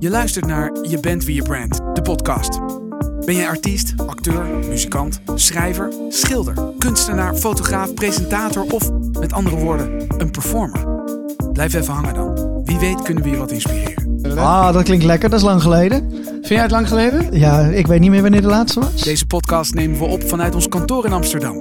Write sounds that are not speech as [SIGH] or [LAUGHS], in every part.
Je luistert naar Je bent wie je brand, de podcast. Ben jij artiest, acteur, muzikant, schrijver, schilder, kunstenaar, fotograaf, presentator of met andere woorden, een performer? Blijf even hangen dan. Wie weet kunnen we je wat inspireren. Ah, dat klinkt lekker. Dat is lang geleden. Vind jij het lang geleden? Ja, ik weet niet meer wanneer de laatste was. Deze podcast nemen we op vanuit ons kantoor in Amsterdam.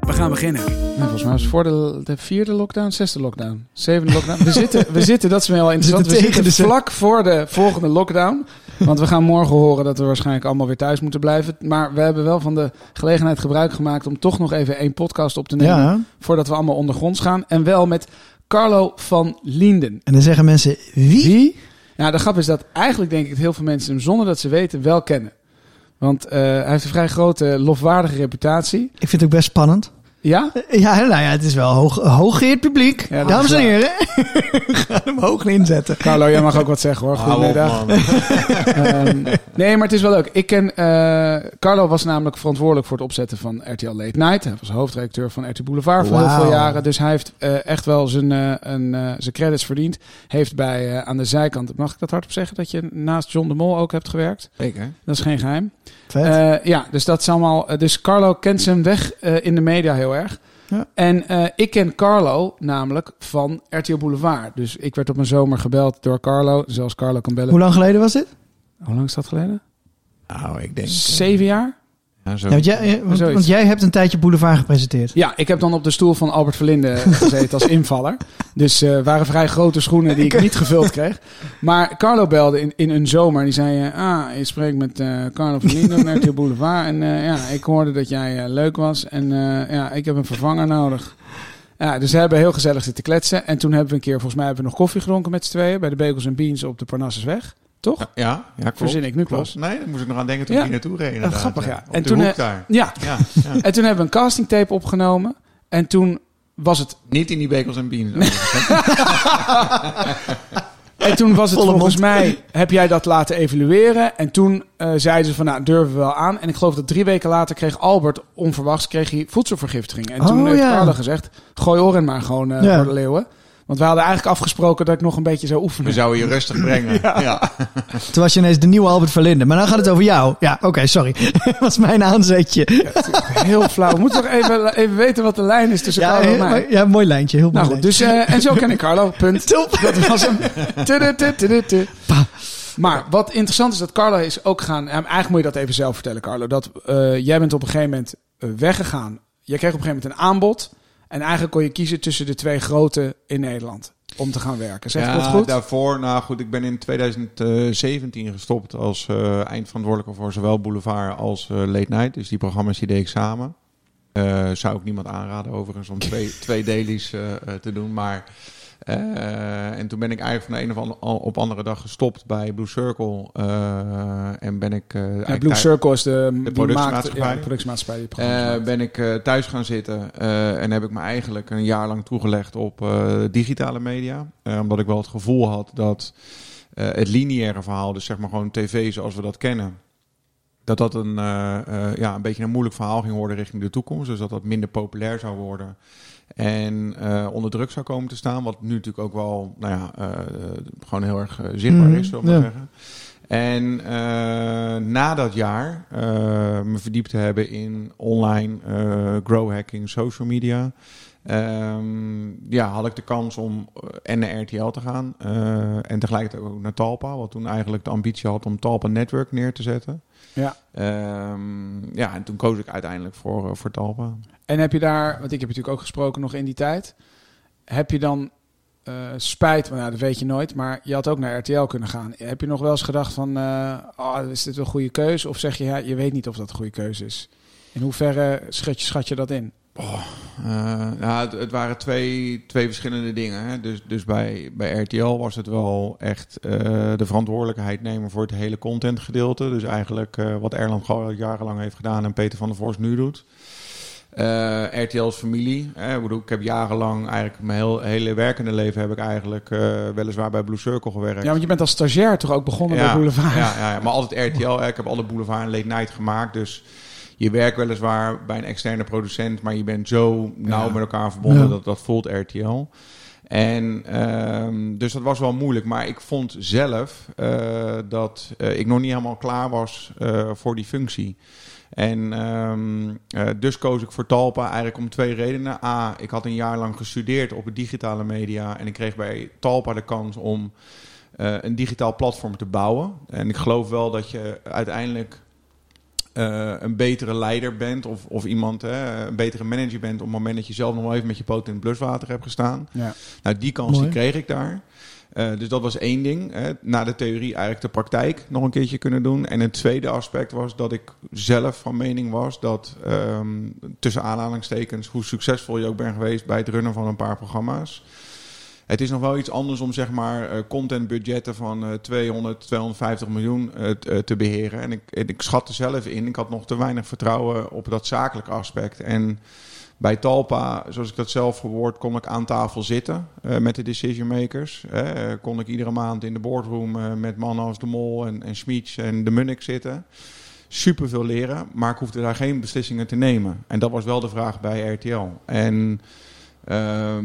We gaan beginnen. Nee, volgens mij was het voor de, de vierde lockdown, zesde lockdown, zevende lockdown. We zitten, we zitten dat is wel interessant, we zitten zitten, de ze- vlak voor de volgende lockdown. Want we gaan morgen horen dat we waarschijnlijk allemaal weer thuis moeten blijven. Maar we hebben wel van de gelegenheid gebruik gemaakt om toch nog even één podcast op te nemen. Ja. Voordat we allemaal ondergronds gaan. En wel met Carlo van Lienden. En dan zeggen mensen, wie? Wie? Nou, de grap is dat eigenlijk denk ik dat heel veel mensen hem zonder dat ze weten wel kennen. Want eh, hij heeft een vrij grote, lofwaardige reputatie. Ik vind het ook best spannend. Ja? Ja, nou ja, het is wel hoog, hooggeëerd publiek. Ja, Dames en heren, [LAUGHS] ga hem hoog inzetten. Carlo, jij mag ook wat zeggen hoor. Goedemiddag. [LAUGHS] Ehm, nee, maar het is wel leuk. Ik ken, eh, Carlo was namelijk verantwoordelijk voor het opzetten van RTL Late Night. Hij was hoofdredacteur van RTL Boulevard voor heel veel jaren. Dus hij heeft eh, echt wel zijn, eh, een, eh, zijn credits verdiend. Heeft bij eh, aan de zijkant, mag ik dat hardop zeggen, dat je naast John de Mol ook hebt gewerkt? Zeker. Dat is geen geheim. Eh, ja, dus dat is allemaal. eh, dus Carlo kent zijn weg eh, in de media heel erg. Ja. En ik ken Carlo namelijk van RTL Boulevard. Dus ik werd op een zomer gebeld door Carlo. Zoals Carlo kan bellen. Hoe lang geleden was dit? Hoe lang is dat geleden? Nou, ik denk... Zeven jaar? Ja, zo. Ja, want, jij, eh, want, jij hebt een tijdje Boulevard gepresenteerd. Ja, ik heb dan op de stoel van Albert Verlinde gezeten als [LAUGHS] invaller. Dus eh waren vrij grote schoenen die ik niet gevuld kreeg. Maar Carlo belde in, in een zomer en die zei... eh, ah, je spreekt met eh, Carlo Verlinde van RTL Boulevard. En eh, ja, ik hoorde dat jij eh, leuk was. En eh, ja, ik heb een vervanger nodig. Ja, dus we hebben heel gezellig zitten kletsen. En toen hebben we een keer, volgens mij hebben we nog koffie gedronken met z'n tweeën... bij de Bagels and Beans op de Parnassusweg. Toch? Ja, ja, ja klopt. Verzin ik nu klopt. pas. Nee, daar moest ik nog aan denken toen Ja. ik hier naartoe reed. Inderdaad, grappig, ja. En toen, eh, daar. Ja. Ja. [LAUGHS] En toen hebben we een castingtape opgenomen. En toen was het Niet in die Bekels en hè. [LAUGHS] En toen was het Volle volgens mond. mij, heb jij dat laten evalueren. En toen eh, zeiden ze van, nou, durven we wel aan. En ik geloof dat drie weken later kreeg Albert onverwachts kreeg hij voedselvergiftiging. En toen Oh, heeft ja. Carlo gezegd, gooi Oren maar gewoon eh Ja. voor de leeuwen. Want we hadden eigenlijk afgesproken dat ik nog een beetje zou oefenen. We zouden je rustig brengen. [LAUGHS] ja. Toen was je ineens de nieuwe Albert Verlinde. Maar dan gaat het over jou. Ja, oké, sorry. [LAUGHS] Dat was mijn aanzetje. Heel flauw. We moeten toch even, even weten wat de lijn is tussen Ja, Carlo en mij. ja, mooi lijntje. Heel mooi Nou goed, lijntje. dus, eh, en zo ken ik Carlo. [LAUGHS] Punt. Dat was hem. Maar wat interessant is dat Carlo is ook gaan. en Eigenlijk moet je dat even zelf vertellen, Carlo. Dat eh, jij bent op een gegeven moment eh, weggegaan. Jij kreeg op een gegeven moment een aanbod. En eigenlijk kon je kiezen tussen de twee grote in Nederland om te gaan werken. Zeg dat goed? daarvoor, nou goed, ik ben in 2017 gestopt als eh, eindverantwoordelijke voor zowel Boulevard als eh, Late Night. Dus die programma's die deed ik samen. Eh, zou ik niemand aanraden overigens om twee, [LAUGHS] twee dailies te doen. Maar, en toen ben ik eigenlijk van de een of andere, op andere dag gestopt bij Blue Circle. eh, en ben ik... eh, Ja, Blue Circle is de, die productiemaatschappij. Maakt, ja, de productiemaatschappij. Die Eh, ben ik eh, thuis gaan zitten eh, en heb ik me eigenlijk een jaar lang toegelegd op eh, digitale media. Eh, omdat ik wel het gevoel had dat eh, het lineaire verhaal, dus zeg maar gewoon tv zoals we dat kennen, dat dat een, eh, eh, ja, een beetje een moeilijk verhaal ging worden richting de toekomst. Dus dat dat minder populair zou worden. En eh, onder druk zou komen te staan. Wat nu natuurlijk ook wel nou ja, eh, gewoon heel erg eh, zichtbaar Mhm, is, zullen we maar zeggen. En eh, na dat jaar me verdiept te hebben in online grow hacking, social media. ehm, ja, had ik de kans om en naar RTL te gaan. en tegelijkertijd ook naar Talpa. Wat toen eigenlijk de ambitie had om Talpa Network neer te zetten. Ja. Ehm, ja, en toen koos ik uiteindelijk voor, voor Talpa. En heb je daar, want ik heb natuurlijk ook gesproken nog in die tijd. Heb je dan eh, spijt, want nou, dat weet je nooit, maar je had ook naar RTL kunnen gaan. Heb je nog wel eens gedacht van, eh, oh, is dit een goede keuze? Of zeg je, ja, je weet niet of dat een goede keuze is? In hoeverre schat je, schat je dat in? Eh, ja, het, waren twee, twee verschillende dingen. Hè. Dus, dus bij, bij RTL was het wel echt eh, de verantwoordelijkheid nemen voor het hele contentgedeelte. Dus eigenlijk eh, wat Erland jarenlang heeft gedaan en Peter van der Vorst nu doet. Eh, RTL's familie. Hè. Ik, bedoel, ik heb jarenlang, eigenlijk mijn heel, hele werkende leven heb ik eigenlijk eh, weliswaar bij Blue Circle gewerkt. Ja, want je bent als stagiair toch ook begonnen bij Boulevard? Ja, ja, ja, maar altijd RTL. hè. Ik heb alle Boulevard en Late Night gemaakt. Dus je werkt weliswaar bij een externe producent, maar je bent zo nauw Ja. met elkaar verbonden dat dat voelt RTL. En ehm, dus dat was wel moeilijk. Maar ik vond zelf eh, dat ik nog niet helemaal klaar was voor die functie. En ehm, eh, dus koos ik voor Talpa eigenlijk om twee redenen. A, ik had een jaar lang gestudeerd op het digitale media. En ik kreeg bij Talpa de kans om eh, een digitaal platform te bouwen. En ik geloof wel dat je uiteindelijk eh, een betere leider bent. Of, of iemand, hè, een betere manager bent. op het moment dat je zelf nog wel even met je poot in het bluswater hebt gestaan. Ja. Nou, die kans Mooi. die kreeg ik daar. Eh, dus dat was één ding. Hè. Na de theorie eigenlijk de praktijk nog een keertje kunnen doen. En een tweede aspect was dat ik zelf van mening was dat ehm, tussen aanhalingstekens, hoe succesvol je ook bent geweest bij het runnen van een paar programma's. Het is nog wel iets anders om zeg maar eh, contentbudgetten van eh 200, 250 miljoen eh, t- eh, te beheren. En ik, ik schatte zelf in, ik had nog te weinig vertrouwen op dat zakelijke aspect. En bij Talpa, zoals ik dat zelf verwoord, kon ik aan tafel zitten eh, met de decision makers. Eh, kon ik iedere maand in de boardroom eh, met mannen als De Mol en, en en De Munnik zitten. Super veel leren, maar ik hoefde daar geen beslissingen te nemen. En dat was wel de vraag bij RTL. En ehm,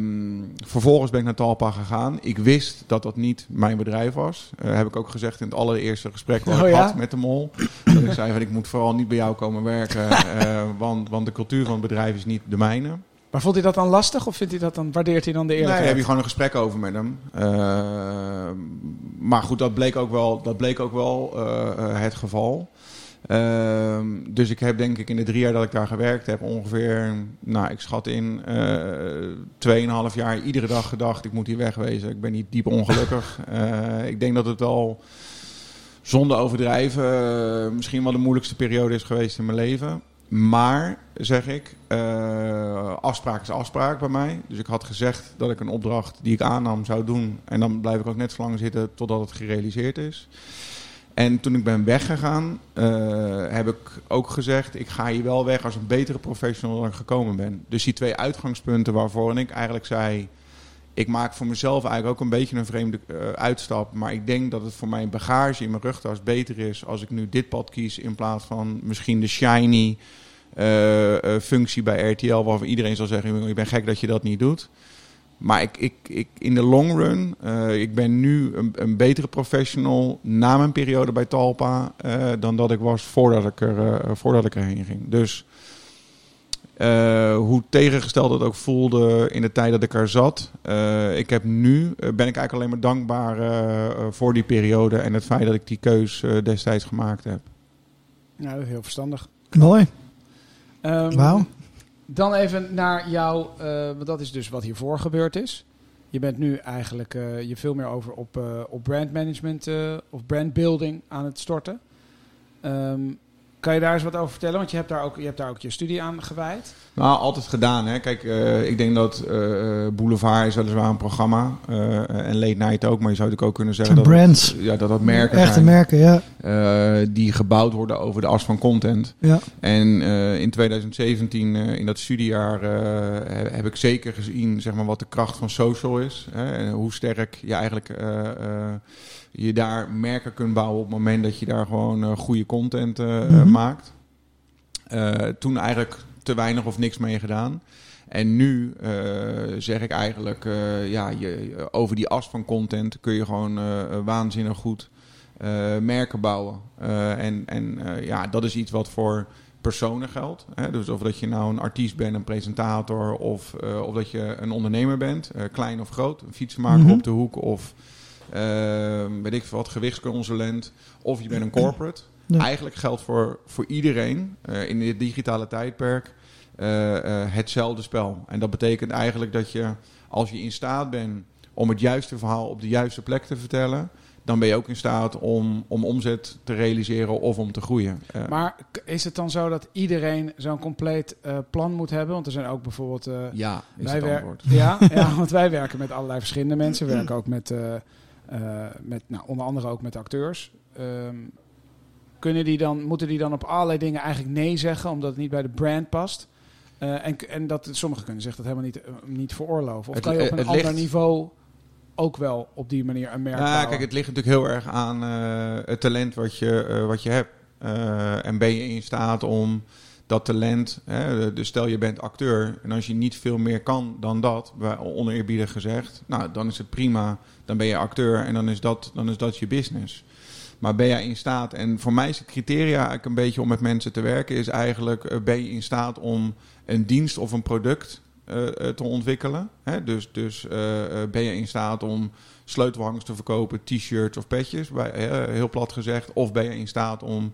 vervolgens ben ik naar Talpa gegaan. Ik wist dat dat niet mijn bedrijf was. Eh, heb ik ook gezegd in het allereerste gesprek wat Oh ik ja? had met De Mol. Dat ik zei van ik moet vooral niet bij jou komen werken, eh, want, want de cultuur van het bedrijf is niet de mijne. Maar vond hij dat dan lastig of vindt hij dat dan, waardeert hij dan de Nee, daar eerlijkheid? heb je gewoon een gesprek over met hem. Eh, maar goed, dat bleek ook wel, dat bleek ook wel eh, het geval. Ehm, dus ik heb denk ik in de drie jaar dat ik daar gewerkt heb ongeveer, nou ik schat in, eh 2,5 jaar iedere dag gedacht ik moet hier wegwezen. Ik ben niet diep ongelukkig. [LAUGHS] Eh, ik denk dat het wel zonder overdrijven eh, misschien wel de moeilijkste periode is geweest in mijn leven. Maar, zeg ik, afspraak is afspraak bij mij. Dus ik had gezegd dat ik een opdracht die ik aannam zou doen. En dan blijf ik ook net zo lang zitten totdat het gerealiseerd is. En toen ik ben weggegaan, eh, heb ik ook gezegd... ik ga hier wel weg als een betere professional dan ik gekomen ben. Dus die twee uitgangspunten waarvoor ik eigenlijk zei... ik maak voor mezelf eigenlijk ook een beetje een vreemde eh, uitstap. Maar ik denk dat het voor mijn bagage in mijn rugtas beter is... als ik nu dit pad kies in plaats van misschien de shiny eh, functie bij RTL... waarvan iedereen zal zeggen, "Jongen, ik ben gek dat je dat niet doet... Maar ik, ik, ik, in de long run, eh, ik ben nu een, een betere professional na mijn periode bij Talpa eh, dan dat ik was voordat ik, er, eh, voordat ik erheen ging. Dus eh, hoe tegengesteld het ook voelde in de tijd dat ik er zat. eh, ik heb nu, ben ik eigenlijk alleen maar dankbaar voor die periode en het feit dat ik die keus destijds gemaakt heb. Is heel verstandig. Mooi. Ehm, Wauw. Dan even naar jou, eh, want dat is dus wat hiervoor gebeurd is. Je bent nu eigenlijk eh, je veel meer over op, eh, op brandmanagement of brandbuilding aan het storten. Ehm, kan je daar eens wat over vertellen? Want je hebt daar ook je, hebt daar ook je studie aan gewijd. Nou, altijd gedaan. Hè. Kijk, eh, ik denk dat eh, Boulevard is weliswaar een programma. eh, en Late Night ook. Maar je zou natuurlijk ook kunnen zeggen dat, brands. Het, ja, dat dat merken Echte zijn. merken, ja. eh, die gebouwd worden over de as van content. ja. En eh, in 2017, eh, in dat studiejaar, eh, he- heb ik zeker gezien zeg maar, wat de kracht van social is. Hè, en hoe sterk je eigenlijk eh, eh, je daar merken kunt bouwen op het moment dat je daar gewoon eh, goede content eh, Mhm. maakt. Eh, toen eigenlijk te weinig of niks mee gedaan. En nu zeg ik eigenlijk, ja, je, over die as van content kun je gewoon waanzinnig goed merken bouwen. En en ja, dat is iets wat voor personen geldt. Hè? Dus of dat je nou een artiest bent, een presentator of, of dat je een ondernemer bent, klein of groot, een fietsenmaker Mhm. op de hoek of weet ik wat, gewichtsconsulent of je bent een [CLEARS THROAT] corporate. Ja. Eigenlijk geldt voor, voor iedereen eh, in dit digitale tijdperk eh, eh, hetzelfde spel. En dat betekent eigenlijk dat je, als je in staat bent om het juiste verhaal op de juiste plek te vertellen, dan ben je ook in staat om, om omzet te realiseren of om te groeien. Maar is het dan zo dat iedereen zo'n compleet eh, plan moet hebben? Want er zijn ook bijvoorbeeld... eh, ja, is wij het. Ja, [LAUGHS] ja, want wij werken met allerlei verschillende mensen. We werken ook met, met nou, onder andere ook met acteurs. Ehm, kunnen die dan, moeten die dan op allerlei dingen eigenlijk nee zeggen, omdat het niet bij de brand past? Eh, en, en dat sommigen kunnen zich dat helemaal niet, eh, niet veroorloven. Of Het- kan je op een ander ligt- niveau ook wel op die manier een merk Ja, kijk, het ligt natuurlijk heel erg aan eh, het talent wat je, eh, wat je hebt. Eh, en ben je in staat om dat talent, hè, dus stel je bent acteur en als je niet veel meer kan dan dat, oneerbiedig gezegd, nou dan is het prima, dan ben je acteur en dan is dat, dan is dat je business. Maar ben jij in staat, en voor mij is het criteria eigenlijk een beetje om met mensen te werken, is eigenlijk eh, ben je in staat om een dienst of een product eh, eh, te ontwikkelen. Hè? Dus, dus ben je in staat om sleutelhangers te verkopen, t-shirts of petjes, bij, heel plat gezegd. Of ben je in staat om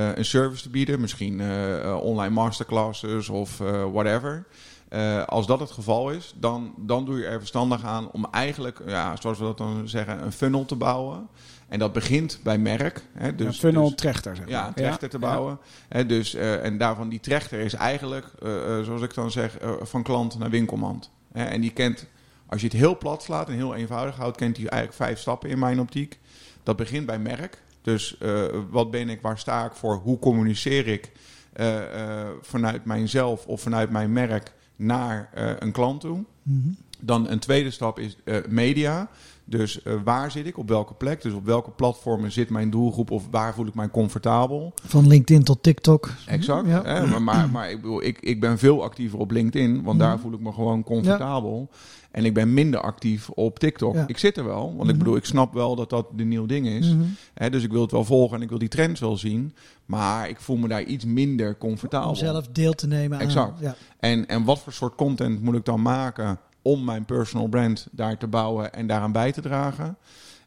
een service te bieden, misschien eh, eh, online masterclasses of eh, whatever. Eh, als dat het geval is, dan, dan doe je er verstandig aan om eigenlijk, ja, zoals we dat dan zeggen, een funnel te bouwen. En dat begint bij merk. Hè, dus, een funnel dus- trechter, zeg maar. ja, een trechter te bouwen. Hè, dus, eh, en daarvan die trechter is eigenlijk, eh, eh, zoals ik dan zeg, eh, van klant naar winkelmand. Hè, en die kent, als je het heel plat slaat en heel eenvoudig houdt, kent hij eigenlijk vijf stappen in mijn optiek. Dat begint bij merk. Dus eh, wat ben ik, waar sta ik voor, hoe communiceer ik eh, eh, vanuit mijzelf of vanuit mijn merk naar een klant toe. Mhm. Dan een tweede stap is media. Dus eh, waar zit ik, op welke plek? Dus op welke platformen zit mijn doelgroep of waar voel ik mij comfortabel? Van LinkedIn tot TikTok. Exact. Ja. Hè? Maar, maar, maar ik, bedoel, ik, ik ben veel actiever op LinkedIn, want daar voel ik me gewoon comfortabel. En ik ben minder actief op TikTok. Ik zit er wel, want ik bedoel, ik snap wel dat dat de nieuw ding is. Mhm. Hè? Dus ik wil het wel volgen en ik wil die trends wel zien. Maar ik voel me daar iets minder comfortabel. Om zelf deel te nemen aan. Exact. En, en wat voor soort content moet ik dan maken om mijn personal brand daar te bouwen en daaraan bij te dragen?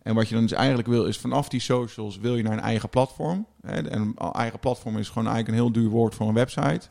En wat je dan dus eigenlijk wil, is vanaf die socials wil je naar een eigen platform. En een eigen platform is gewoon eigenlijk een heel duur woord voor een website.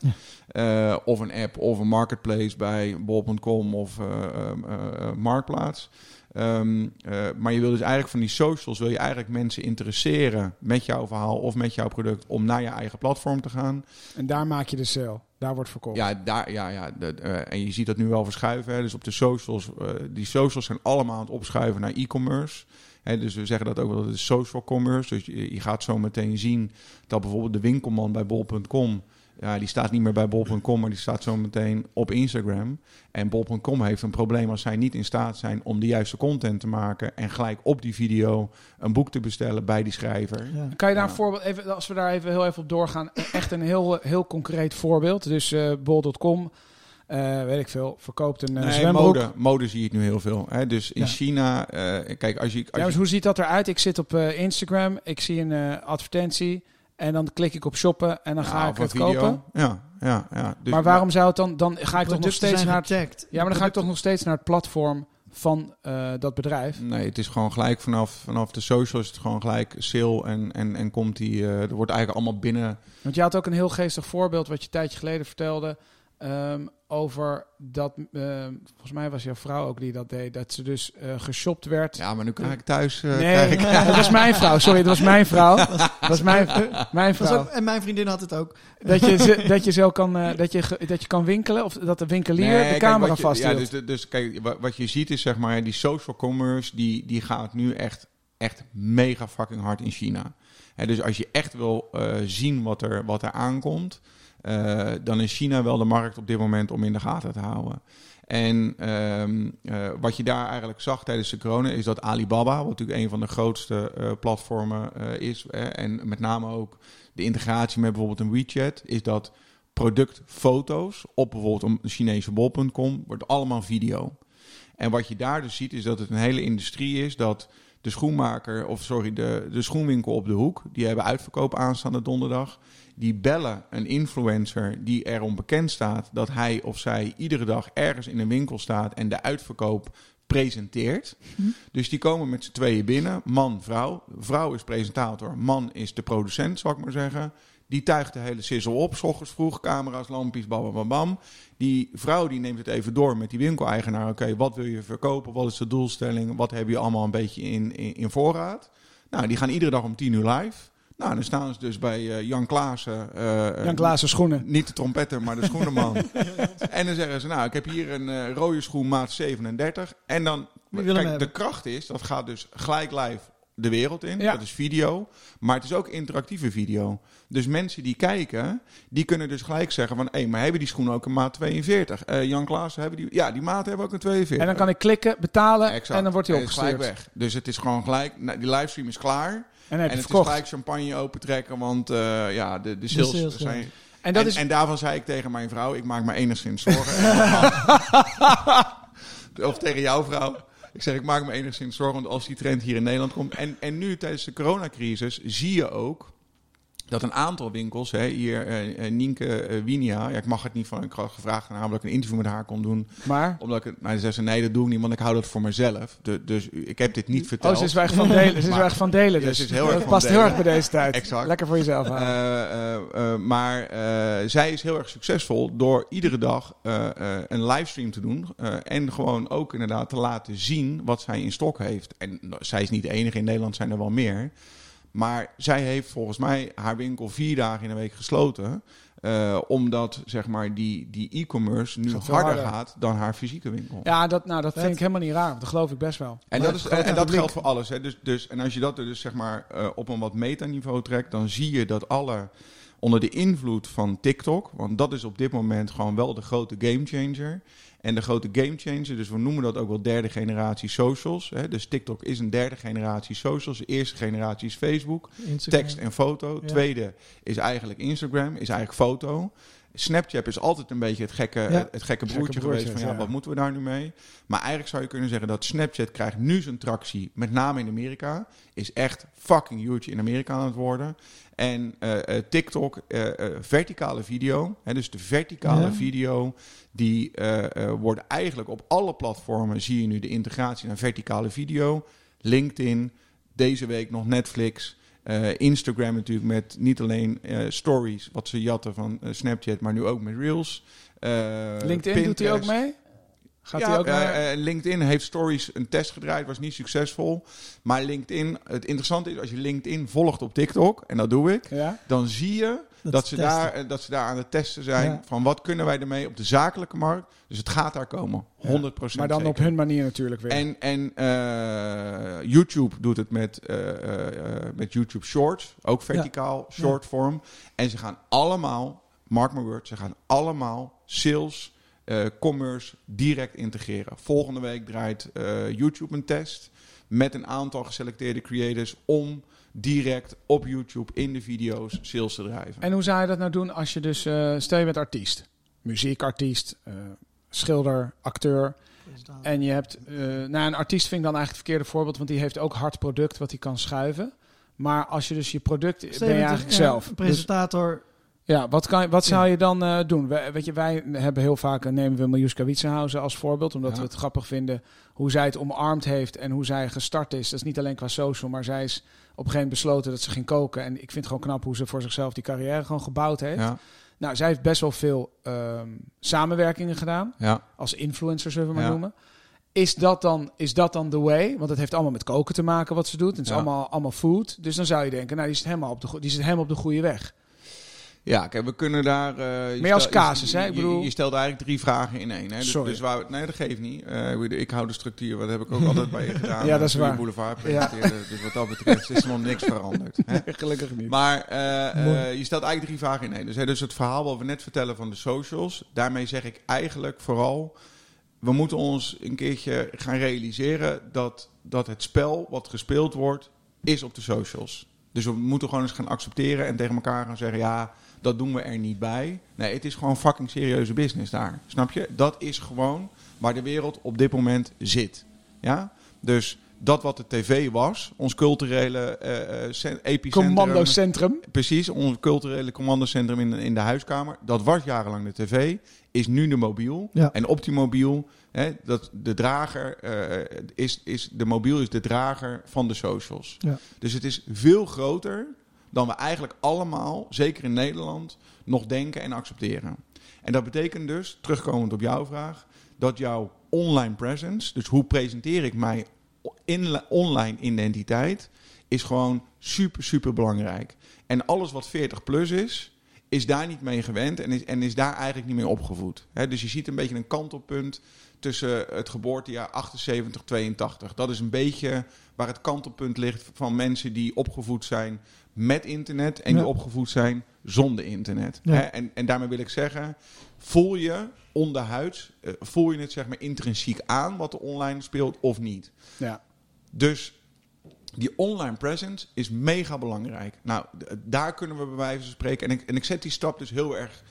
Eh, of een app of een marketplace bij bol.com of eh, eh, Marktplaats. Ehm, eh, maar je wil dus eigenlijk van die socials, wil je eigenlijk mensen interesseren met jouw verhaal of met jouw product om naar je eigen platform te gaan. En daar maak je de sale. Daar wordt verkocht. Ja, daar, ja, ja eh, en je ziet dat nu wel verschuiven. Hè. Dus op de socials, eh, die socials zijn allemaal aan het opschuiven naar e-commerce. Hè, dus we zeggen dat ook wel, dat is social commerce. Dus je, je gaat zo meteen zien dat bijvoorbeeld de winkelman bij bol.com... Ja, die staat niet meer bij bol.com, maar die staat zo meteen op Instagram. En bol.com heeft een probleem als zij niet in staat zijn om de juiste content te maken... en gelijk op die video een boek te bestellen bij die schrijver. Ja. Kan je daar Ja. een voorbeeld, even, als we daar even heel even op doorgaan, echt een heel, heel concreet voorbeeld. Dus eh bol.com, eh, weet ik veel, verkoopt een eh, Nee, zwembroek. mode, mode zie je het nu heel veel. Hè. Dus in Ja. China, eh, kijk, als je... Als Ja, dus je hoe ziet dat eruit? Ik zit op eh, Instagram, ik zie een advertentie en dan klik ik op shoppen en dan ga ik het video. kopen. Ja, ja, ja. Dus maar waarom zou het dan, dan ga ik toch nog steeds naar het, ja, maar dan ga ik toch nog steeds naar het platform van eh, dat bedrijf. Nee, het is gewoon gelijk vanaf, vanaf de social is het gewoon gelijk sale en, en, en komt die... eh, er wordt eigenlijk allemaal binnen... Want je had ook een heel geestig voorbeeld wat je een tijdje geleden vertelde. Ehm, over dat, ehm, volgens mij was jouw vrouw ook die dat deed, dat ze dus eh geshopt werd. Ja, maar nu krijg ik thuis... eh, nee, krijg ik, dat was mijn vrouw. Sorry, dat was mijn vrouw. [LAUGHS] Dat was mijn, mijn Dat is vrouw. ook- en mijn vriendin had het ook. Dat je, ze- [LAUGHS] dat je zo kan, eh, dat je, dat je kan winkelen of dat de winkelier Nee, de kijk, camera vasthield. Ja, dus, dus, kijk, wa- wat je ziet is zeg maar, die social commerce, die, die gaat nu echt, echt mega fucking hard in China. Hè, dus als je echt wil eh, zien wat er, wat er aankomt, eh, dan is China wel de markt op dit moment om in de gaten te houden. En ehm, eh, wat je daar eigenlijk zag tijdens de corona is dat Alibaba, wat natuurlijk een van de grootste eh, platformen is, en met name ook de integratie met bijvoorbeeld een WeChat, is dat productfoto's op bijvoorbeeld een Chinese bol.com wordt allemaal video. En wat je daar dus ziet is dat het een hele industrie is dat de schoenmaker, of sorry, de, de schoenwinkel op de hoek, die hebben uitverkoop aanstaande donderdag. Die bellen een influencer die erom bekend staat dat hij of zij iedere dag ergens in een winkel staat en de uitverkoop presenteert. Dus die komen met z'n tweeën binnen, man, vrouw. Vrouw is presentator, man is de producent, zal ik maar zeggen. Die tuigt de hele sissel op, s ochtends vroeg, camera's, lampjes, bam, bam, bam. Die vrouw die neemt het even door met die winkeleigenaar. Oké, wat wil je verkopen? Wat is de doelstelling? Wat heb je allemaal een beetje in, in, in voorraad? Nou, die gaan iedere dag om tien uur live. Nou, dan staan ze dus bij eh, Jan Klaassen. eh, Jan Klaassen schoenen. Niet de trompetter, maar de [LAUGHS] schoenenman. en dan zeggen ze, nou, ik heb hier een eh, rode schoen maat 37. En dan, kijk, de kracht is, dat gaat dus gelijk live de wereld in. Ja. Dat is video. Maar het is ook interactieve video. Dus mensen die kijken, die kunnen dus gelijk zeggen van... hé, maar hebben die schoenen ook een maat 42? Eh, Jan Klaassen, hebben die... Ja, die maat hebben ook een 42. En dan kan ik klikken, betalen Exact. en dan wordt hij is gelijk opgestuurd. weg. Dus het is gewoon gelijk... nou, die livestream is klaar. En heb het is verkocht. gelijk champagne opentrekken, want eh, ja, de, de sales, sales, ja. zijn... En dat en, is... en daarvan zei ik tegen mijn vrouw, ik maak me enigszins zorgen. [LAUGHS] of tegen jouw vrouw. Ik zeg, ik maak me enigszins zorgen, want als die trend hier in Nederland komt. En, en nu tijdens de coronacrisis zie je ook dat een aantal winkels, hè, hier eh, Nienke eh, Winia, ja, ik mag het niet van, ik had gevraagd aan haar of ik een interview met haar kon doen. Maar... Omdat ik het, nou, ze zei ze, nee, dat doe ik niet, want ik hou dat voor mezelf. De, dus ik heb dit niet verteld. Oh, ze is wel echt van delen. Ze is [LAUGHS] van delen. Ja, Dus ze is heel erg dat past heel erg bij deze tijd. Exact. Lekker voor jezelf eh, maar zij is heel erg succesvol door iedere dag een livestream te doen. en gewoon ook inderdaad te laten zien wat zij in stok heeft. En nou, zij is niet de enige, in Nederland zijn er wel meer. Maar zij heeft volgens mij haar winkel vier dagen in de week gesloten. eh, omdat zeg maar, die, die e-commerce nu harder, harder. gaat dan haar fysieke winkel. ja, dat, nou, dat vind ik helemaal niet raar. Dat geloof ik best wel. En Maar dat, is, en, en dat geldt voor alles. Hè. Dus, dus, en als je dat dus zeg maar eh, op een wat metaniveau trekt, dan zie je dat alle onder de invloed van TikTok, want dat is op dit moment gewoon wel de grote gamechanger. En de grote gamechanger, dus we noemen dat ook wel derde generatie socials. Hè. Dus TikTok is een derde generatie socials. De eerste generatie is Facebook, Instagram. tekst en foto. Ja. Tweede is eigenlijk Instagram, is eigenlijk foto. Snapchat is altijd een beetje het gekke, Ja. het gekke broertje, broertje, geweest van ja, wat moeten we daar nu mee? Maar eigenlijk zou je kunnen zeggen dat Snapchat krijgt nu zijn tractie, met name in Amerika, is echt fucking huge in Amerika aan het worden. En eh, eh, TikTok, eh, verticale video, hè, dus de verticale Ja. video, die wordt eigenlijk op alle platformen, zie je nu de integratie naar verticale video. LinkedIn, deze week nog Netflix. Eh, Instagram natuurlijk met niet alleen eh, stories, wat ze jatten van eh, Snapchat, maar nu ook met Reels. LinkedIn doet hij ook mee? Gaat ja, hij ook naar... LinkedIn heeft stories een test gedraaid, was niet succesvol. Maar LinkedIn, het interessante is, als je LinkedIn volgt op TikTok, en dat doe ik, ja? dan zie je Dat dat, ze, testen. daar, dat ze daar aan het testen zijn Ja. van wat kunnen wij ermee op de zakelijke markt. Dus het gaat daar komen, 100% Maar dan op hun manier natuurlijk weer. En, en eh, YouTube doet het met, eh, eh, met YouTube Shorts, ook verticaal, short form. En ze gaan allemaal, mark my word, ze gaan allemaal sales, commerce direct integreren. Volgende week draait YouTube een test met een aantal geselecteerde creators om direct op YouTube in de video's sales te drijven. En hoe zou je dat nou doen als je dus... eh stel je bent artiest. Muziekartiest, eh, schilder, acteur. En je hebt... eh nou, een artiest vind ik dan eigenlijk het verkeerde voorbeeld... want die heeft ook hard product wat hij kan schuiven. Maar als je dus je product... Stel ben je eigenlijk ja, zelf. een Dus, presentator. ja, wat, kan, wat zou je dan eh, doen? Wij, weet je, wij hebben heel vaak... nemen we Miljuska Witsenhausen als voorbeeld... omdat Ja. we het grappig vinden hoe zij het omarmd heeft... en hoe zij gestart is. Dat is niet alleen qua social, maar zij is op een gegeven moment besloten... dat ze ging koken. En ik vind het gewoon knap hoe ze voor zichzelf die carrière gewoon gebouwd heeft. ja, Nou, zij heeft best wel veel ehm, samenwerkingen gedaan. ja. Als influencer, zullen we maar Ja. noemen. Is dat, dan, is dat dan the way? Want het heeft allemaal met koken te maken wat ze doet. Het is allemaal, allemaal food. Dus dan zou je denken, nou, die zit helemaal op de, die zit helemaal op de goede weg. Ja, kijk, we kunnen daar... eh, je Meer als casus, hè? Ik bedoel- Je, stelt eigenlijk drie vragen in één. Hè? Dus, Sorry. dus waar, nee, dat geeft niet. Eh, ik hou de structuur, wat heb ik ook [LAUGHS] altijd bij je gedaan. Ja, dat is je waar. Boulevard presenteerde. [LAUGHS] Dus wat dat betreft is er nog niks veranderd. Hè? [LAUGHS] Gelukkig niet. Maar eh, eh, je stelt eigenlijk drie vragen in één. Dus, hè, dus het verhaal wat we net vertellen van de socials. Daarmee zeg ik eigenlijk vooral... We moeten ons een keertje gaan realiseren dat, dat het spel wat gespeeld wordt, is op de socials. Dus we moeten gewoon eens gaan accepteren en tegen elkaar gaan zeggen: ja, dat doen we er niet bij. Nee, het is gewoon fucking serieuze business daar. Snap je? Dat is gewoon waar de wereld op dit moment zit. Ja? Dus dat wat de tv was, ons culturele cen- epicentrum. Commandocentrum. Precies, ons culturele commandocentrum in, de- in de huiskamer. Dat was jarenlang de tv, is nu de mobiel. Ja. En op die mobiel, hè, dat de drager eh, is, is, de mobiel is de drager van de socials. Ja. Dus het is veel groter dan we eigenlijk allemaal, zeker in Nederland, nog denken en accepteren. En dat betekent dus, terugkomend op jouw vraag, dat jouw online presence, dus hoe presenteer ik mij in, online identiteit, is gewoon super, super belangrijk. En alles wat 40 plus is, is daar niet mee gewend en is, en is daar eigenlijk niet mee opgevoed. Hè, dus je ziet een beetje een kantelpunt tussen het geboortejaar 78, 82. Dat is een beetje waar het kantelpunt ligt van mensen die opgevoed zijn met internet en Ja. die opgevoed zijn zonder internet. Ja. En, en daarmee wil ik zeggen, voel je onderhuids, eh, voel je het zeg maar intrinsiek aan wat er online speelt of niet. Ja. Dus die online presence is mega belangrijk. Nou, daar kunnen we bij wijze van spreken. En ik, en ik zet die stap dus heel erg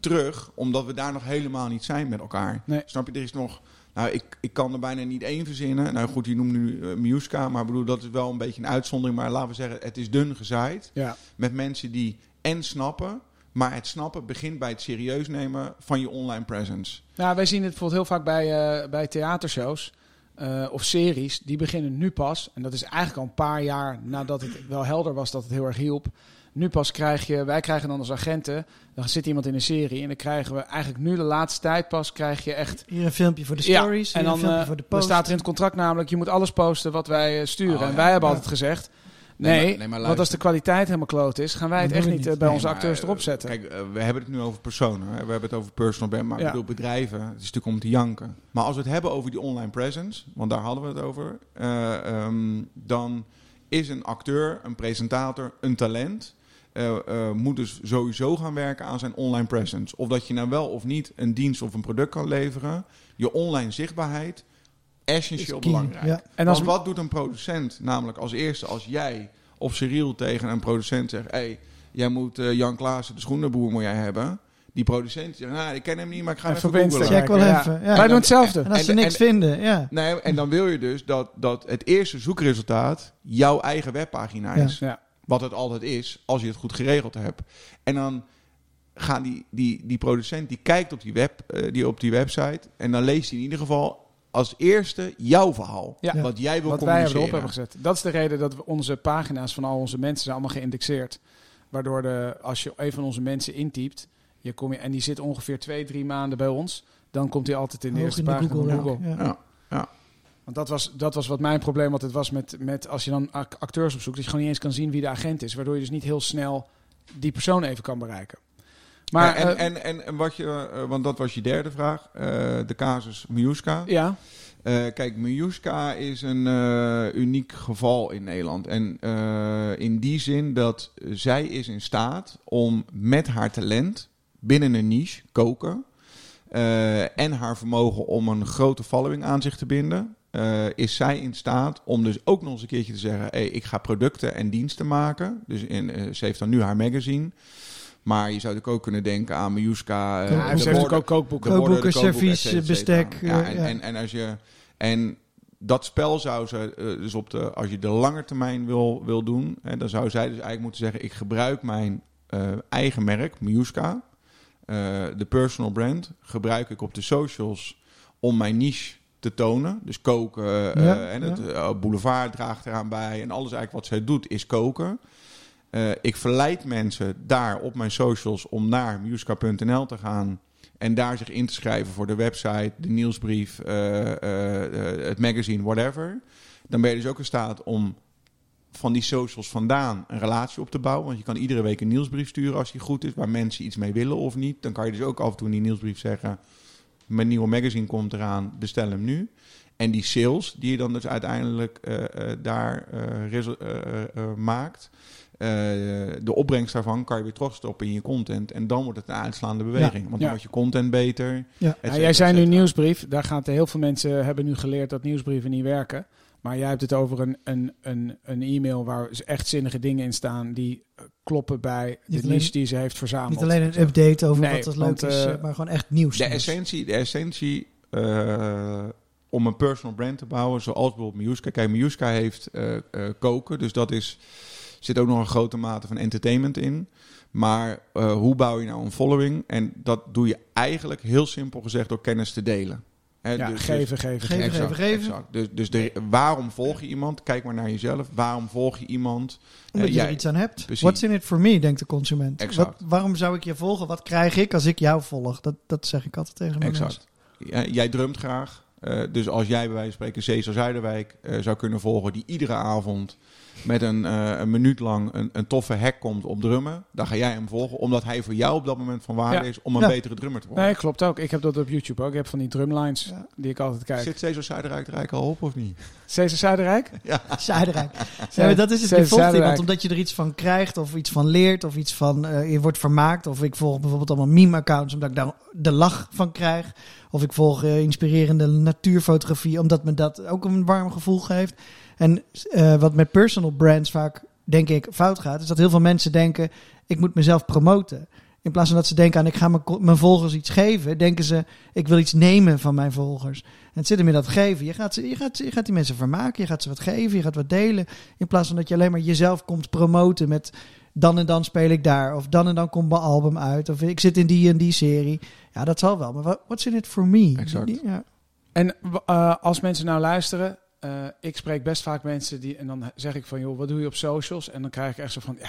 terug, omdat we daar nog helemaal niet zijn met elkaar. Nee. Snap je? Er is nog. Nou, ik, ik kan er bijna niet één verzinnen. Nou goed, je noemt nu uh, Miuska, maar ik bedoel, dat is wel een beetje een uitzondering. Maar laten we zeggen, het is dun gezaaid. Ja. Met mensen die en snappen, maar het snappen begint bij het serieus nemen van je online presence. Nou, wij zien het bijvoorbeeld heel vaak bij, eh, bij theatershows eh, of series. Die beginnen nu pas. En dat is eigenlijk al een paar jaar nadat het wel helder was dat het heel erg hielp. Nu pas krijg je, wij krijgen dan als agenten, dan zit iemand in een serie en dan krijgen we eigenlijk nu de laatste tijd pas krijg je echt Hier een filmpje voor de Ja, stories, en dan een filmpje eh, voor de dan post. staat er in het contract namelijk, je moet alles posten wat wij eh, sturen. Oh, en ja. wij hebben Ja. altijd gezegd, Nee, nee, maar- nee, maar want als de kwaliteit helemaal kloot is, gaan wij het echt niet niet. eh, bij Nee, onze maar, acteurs eh, erop zetten. Kijk, eh, we hebben het nu over personen. Hè? We hebben het over personal brand. Maar Ja. ik bedoel, bedrijven, het is natuurlijk om te janken. Maar als we het hebben over die online presence, want daar hadden we het over. eh, ehm, dan is een acteur, een presentator, een talent. eh, eh, moet dus sowieso gaan werken aan zijn online presence. Of dat je nou wel of niet een dienst of een product kan leveren. Je online zichtbaarheid, essentieel belangrijk. ja. En als, Want wat doet een producent namelijk als eerste als jij of Cyril tegen een producent zegt... Hey, jij moet eh, Jan Klaassen, de schoenenboer, moet jij hebben. Die producent zegt, nou, ik ken hem niet, maar ik ga Even even googlen. Check wel even, ja. Wij doen hetzelfde. En als ze niks en- vinden, ja. Nee, en dan wil je dus dat, dat het eerste zoekresultaat jouw eigen webpagina is. Ja. Wat het altijd is, als je het goed geregeld hebt. En dan gaan die, die, die producent, die kijkt op die, web, eh, die op die website... en dan leest hij in ieder geval als eerste jouw verhaal. Ja. Wat jij wil Wat wij erop hebben gezet. Dat is de reden dat we onze pagina's van al onze mensen zijn allemaal geïndexeerd. Waardoor de, als je een van onze mensen intypt, je kom je, en die zit ongeveer twee, drie maanden bij ons, dan komt hij altijd in de Hoog eerste in de pagina Google. van Google. rank, ja. Ja. Want dat was, dat was wat mijn probleem altijd was met, met als je dan ac- acteurs opzoekt, dat je gewoon niet eens kan zien wie de agent is. Waardoor je dus niet heel snel die persoon even kan bereiken. Maar en, eh, en, en, en wat je, eh, want dat was je derde vraag, eh, de casus Miuska. ja, kijk, Miuska is een uniek geval in Nederland. En in die zin dat zij is in staat om met haar talent binnen een niche, koken, en haar vermogen om een grote following aan zich te binden, is zij in staat om dus ook nog eens een keertje te zeggen: hey, ik ga producten en diensten maken. Dus in, ze heeft dan nu haar magazine. Maar je zou natuurlijk ook kunnen denken aan Miuska. eh, Ja, de heeft borden- ook kookboeken. Kookboeken, servies, bestek, Ja, eh, en, ja. En, en als je en dat spel zou ze eh, dus op de als je de lange termijn wil, wil doen, hè, dan zou zij dus eigenlijk moeten zeggen: ik gebruik mijn eigen merk, Miuska, de personal brand, gebruik ik op de socials om mijn niche te tonen. Dus koken Ja, en het ja. boulevard draagt eraan bij en alles eigenlijk wat zij doet is koken. Eh, ik verleid mensen daar op mijn socials om naar musica.nl te gaan en daar zich in te schrijven voor de website, de nieuwsbrief, eh, eh, het magazine, whatever. Dan ben je dus ook in staat om van die socials vandaan een relatie op te bouwen. Want je kan iedere week een nieuwsbrief sturen als die goed is, waar mensen iets mee willen of niet. Dan kan je dus ook af en toe in die nieuwsbrief zeggen: Mijn nieuwe magazine komt eraan, bestel hem nu. En die sales die je dan dus uiteindelijk daar maakt. Eh, de opbrengst daarvan kan je weer terugstoppen in je content. En dan wordt het een uitslaande beweging. Want dan Ja. wordt je content beter. Ja. cetera, jij zei nu nieuwsbrief. Daar gaat heel veel mensen hebben nu geleerd dat nieuwsbrieven niet werken. Maar jij hebt het over een, een, een, een e-mail waar echt zinnige dingen in staan die eh, kloppen bij Niet de alleen- niche die ze heeft verzameld. Niet alleen een update over Nee, wat dat leuk is, eh, maar gewoon echt nieuws. De nieuws. essentie, de essentie eh, om een personal brand te bouwen, zoals bijvoorbeeld Miuska. Kijk, Miuska heeft eh, eh, koken, dus dat is, zit ook nog een grote mate van entertainment in. Maar eh, hoe bouw je nou een following? En dat doe je eigenlijk heel simpel gezegd door kennis te delen. Hè, ja, dus- dus- geven, geven, Geven, geven. geven, geven. Exact. Dus, dus de, waarom volg je iemand? Kijk maar naar jezelf. Waarom volg je iemand? Omdat Eh, je jij- er iets aan hebt. Precies. What's in it for me, denkt de consument. Exact. Wat, waarom zou ik je volgen? Wat krijg ik als ik jou volg? Dat, dat zeg ik altijd tegen mijn Exact. Ja, jij droomt graag. Eh, dus als jij bij wijze van spreken Cesar Zuiderwijk eh, zou kunnen volgen, die iedere avond met een, eh, een minuut lang een, een toffe hack komt op drummen, dan ga jij hem volgen, omdat hij voor jou op dat moment van waarde Ja. is om een Ja. betere drummer te worden. Nee, klopt ook. Ik heb dat op YouTube ook. Ik heb van die drumlines Ja. die ik altijd kijk. Zit Cesar Zuiderwijk er eigenlijk al op of niet? Cesar Zuiderrijk? [LAUGHS] Zuiderrijk. [LAUGHS] Ja, maar dat is het. Iemand Zuiderrijk. omdat je er iets van krijgt of iets van leert of iets van eh, je wordt vermaakt. Of ik volg bijvoorbeeld allemaal meme-accounts omdat ik daar de lach van krijg. Of ik volg eh, inspirerende natuurfotografie omdat me dat ook een warm gevoel geeft. En eh, wat met personal brands vaak, denk ik, fout gaat, is dat heel veel mensen denken: ik moet mezelf promoten. In plaats van dat ze denken aan ik ga mijn, volgers iets geven, denken ze ik wil iets nemen van mijn volgers. En het zit hem in dat geven. Je gaat, ze, je, gaat, je gaat die mensen vermaken, je gaat ze wat geven, je gaat wat delen. In plaats van dat je alleen maar jezelf komt promoten met dan en dan speel ik daar. Of dan en dan komt mijn album uit. Of ik zit in die en die serie. Ja, dat zal wel. Maar wat- what's in it for me? Exact. Die- ja. En eh, als mensen nou luisteren, eh, ik spreek best vaak mensen die en dan zeg ik van joh, wat doe je op socials? En dan krijg ik echt zo van ja,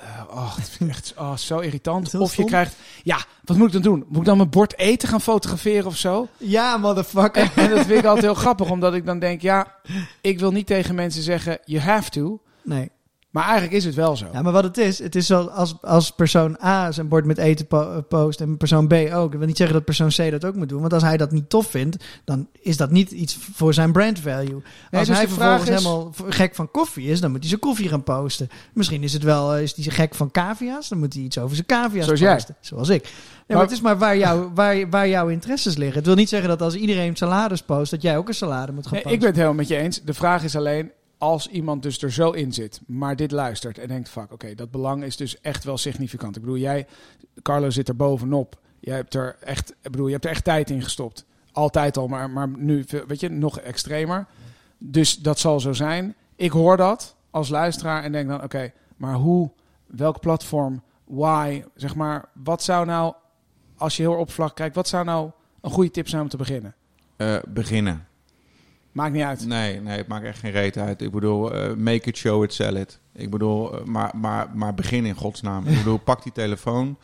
eh, oh, dat vind ik echt oh, zo irritant. is Of je krijgt ja, wat moet ik dan doen? Moet ik dan mijn bord eten gaan fotograferen of zo? ja, motherfucker. En, en dat vind ik altijd heel grappig, omdat ik dan denk ja, ik wil niet tegen mensen zeggen you have to, Nee. Maar eigenlijk is het wel zo. Ja, maar wat het is, het is zo als, als persoon A zijn bord met eten eh, post en persoon B ook. Ik wil niet zeggen dat persoon C dat ook moet doen, want als hij dat niet tof vindt, dan is dat niet iets voor zijn brand value. als dus hij vervolgens is- helemaal gek van koffie is, dan moet hij zijn koffie gaan posten. Misschien is het wel, eh, is hij gek van cavia's, dan moet hij iets over zijn cavia's Zoals jij. posten. Zoals ik. Ja, maar, Maar- het is maar waar, jou, waar, waar jouw interesses liggen. Het wil niet zeggen dat als iedereen salades post, dat jij ook een salade moet gaan Nee, posten. ik ben het helemaal met je eens. De vraag is alleen, als iemand dus er zo in zit, maar dit luistert en denkt, fuck, oké, dat belang is dus echt wel significant. Ik bedoel, jij, Carlo zit er bovenop. Jij hebt er echt, ik bedoel, je hebt er echt tijd in gestopt. Altijd al, maar, maar nu, weet je, nog extremer. Dus dat zal zo zijn. Ik hoor dat als luisteraar en denk dan, oké, maar hoe, welk platform, why, zeg maar, wat zou nou, als je heel oppervlakkig kijkt, wat zou nou een goede tip zijn om te beginnen? Eh, beginnen. Maakt niet uit. Nee, nee, het maakt echt geen reet uit. Ik bedoel, eh, make it, show it, sell it. Ik bedoel, eh, maar, maar, maar begin in godsnaam. Ik [LAUGHS] bedoel, pak die telefoon,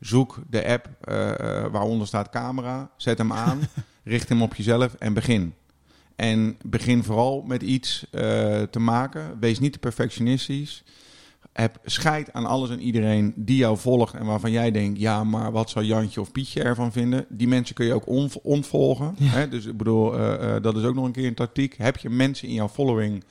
zoek de app eh, waaronder staat camera, zet hem aan, [LAUGHS] richt hem op jezelf en begin. En begin vooral met iets te maken. Wees niet te perfectionistisch. Heb scheid aan alles en iedereen die jou volgt en waarvan jij denkt, ja, maar wat zal Jantje of Pietje ervan vinden? Die mensen kun je ook onv- ontvolgen. Ja. Hè? Dus ik bedoel, eh, eh, dat is ook nog een keer een tactiek. Heb je mensen in jouw following?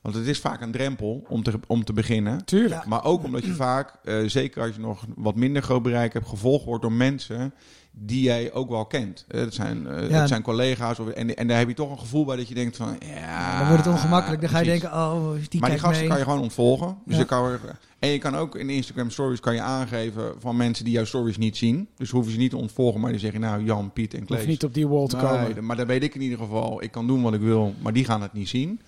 Want het is vaak een drempel om te, om te beginnen. Tuurlijk. Maar ook omdat je vaak, eh, zeker als je nog wat minder groot bereik hebt, gevolgd wordt door mensen die jij ook wel kent. Eh, dat, zijn, eh, Ja. dat zijn collega's. Of, en, en daar heb je toch een gevoel bij dat je denkt van... Ja, dan wordt het ongemakkelijk. Dan ga je denken, oh, die maar die gasten mee. kan je gewoon ontvolgen. Dus Ja. je kan, er- en je kan ook in Instagram stories kan je aangeven van mensen die jouw stories niet zien. Dus hoeven ze niet te ontvolgen, maar die zeggen nou Jan, Piet en Klees. Hoef niet op die wall te Nee, komen. maar dan weet ik in ieder geval. Ik kan doen wat ik wil, maar die gaan het niet zien.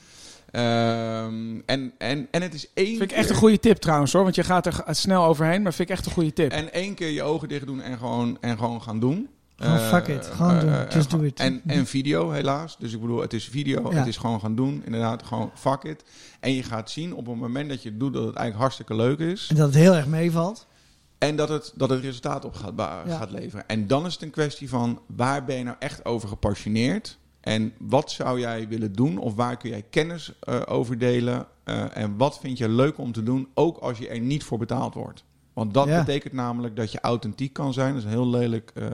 Ehm, en, en, en het is één Vind ik echt een goede tip trouwens hoor. Want je gaat er snel overheen. Maar vind ik echt een goede tip. En één keer je ogen dicht doen en gewoon, en gewoon gaan doen. Gewoon Eh, fuck it. Gewoon eh, doen. eh, Just do it. En, en video helaas. Dus ik bedoel, het is video. Ja. Het is gewoon gaan doen. Inderdaad, gewoon fuck it. En je gaat zien op het moment dat je het doet dat het eigenlijk hartstikke leuk is. En dat het heel erg meevalt. En dat het, dat het resultaat op gaat, Ja. gaat leveren. En dan is het een kwestie van waar ben je nou echt over gepassioneerd? En wat zou jij willen doen? Of waar kun jij kennis eh, over delen? Eh, en wat vind je leuk om te doen, ook als je er niet voor betaald wordt? Want dat Ja. betekent namelijk dat je authentiek kan zijn. Dat is een heel lelijk eh,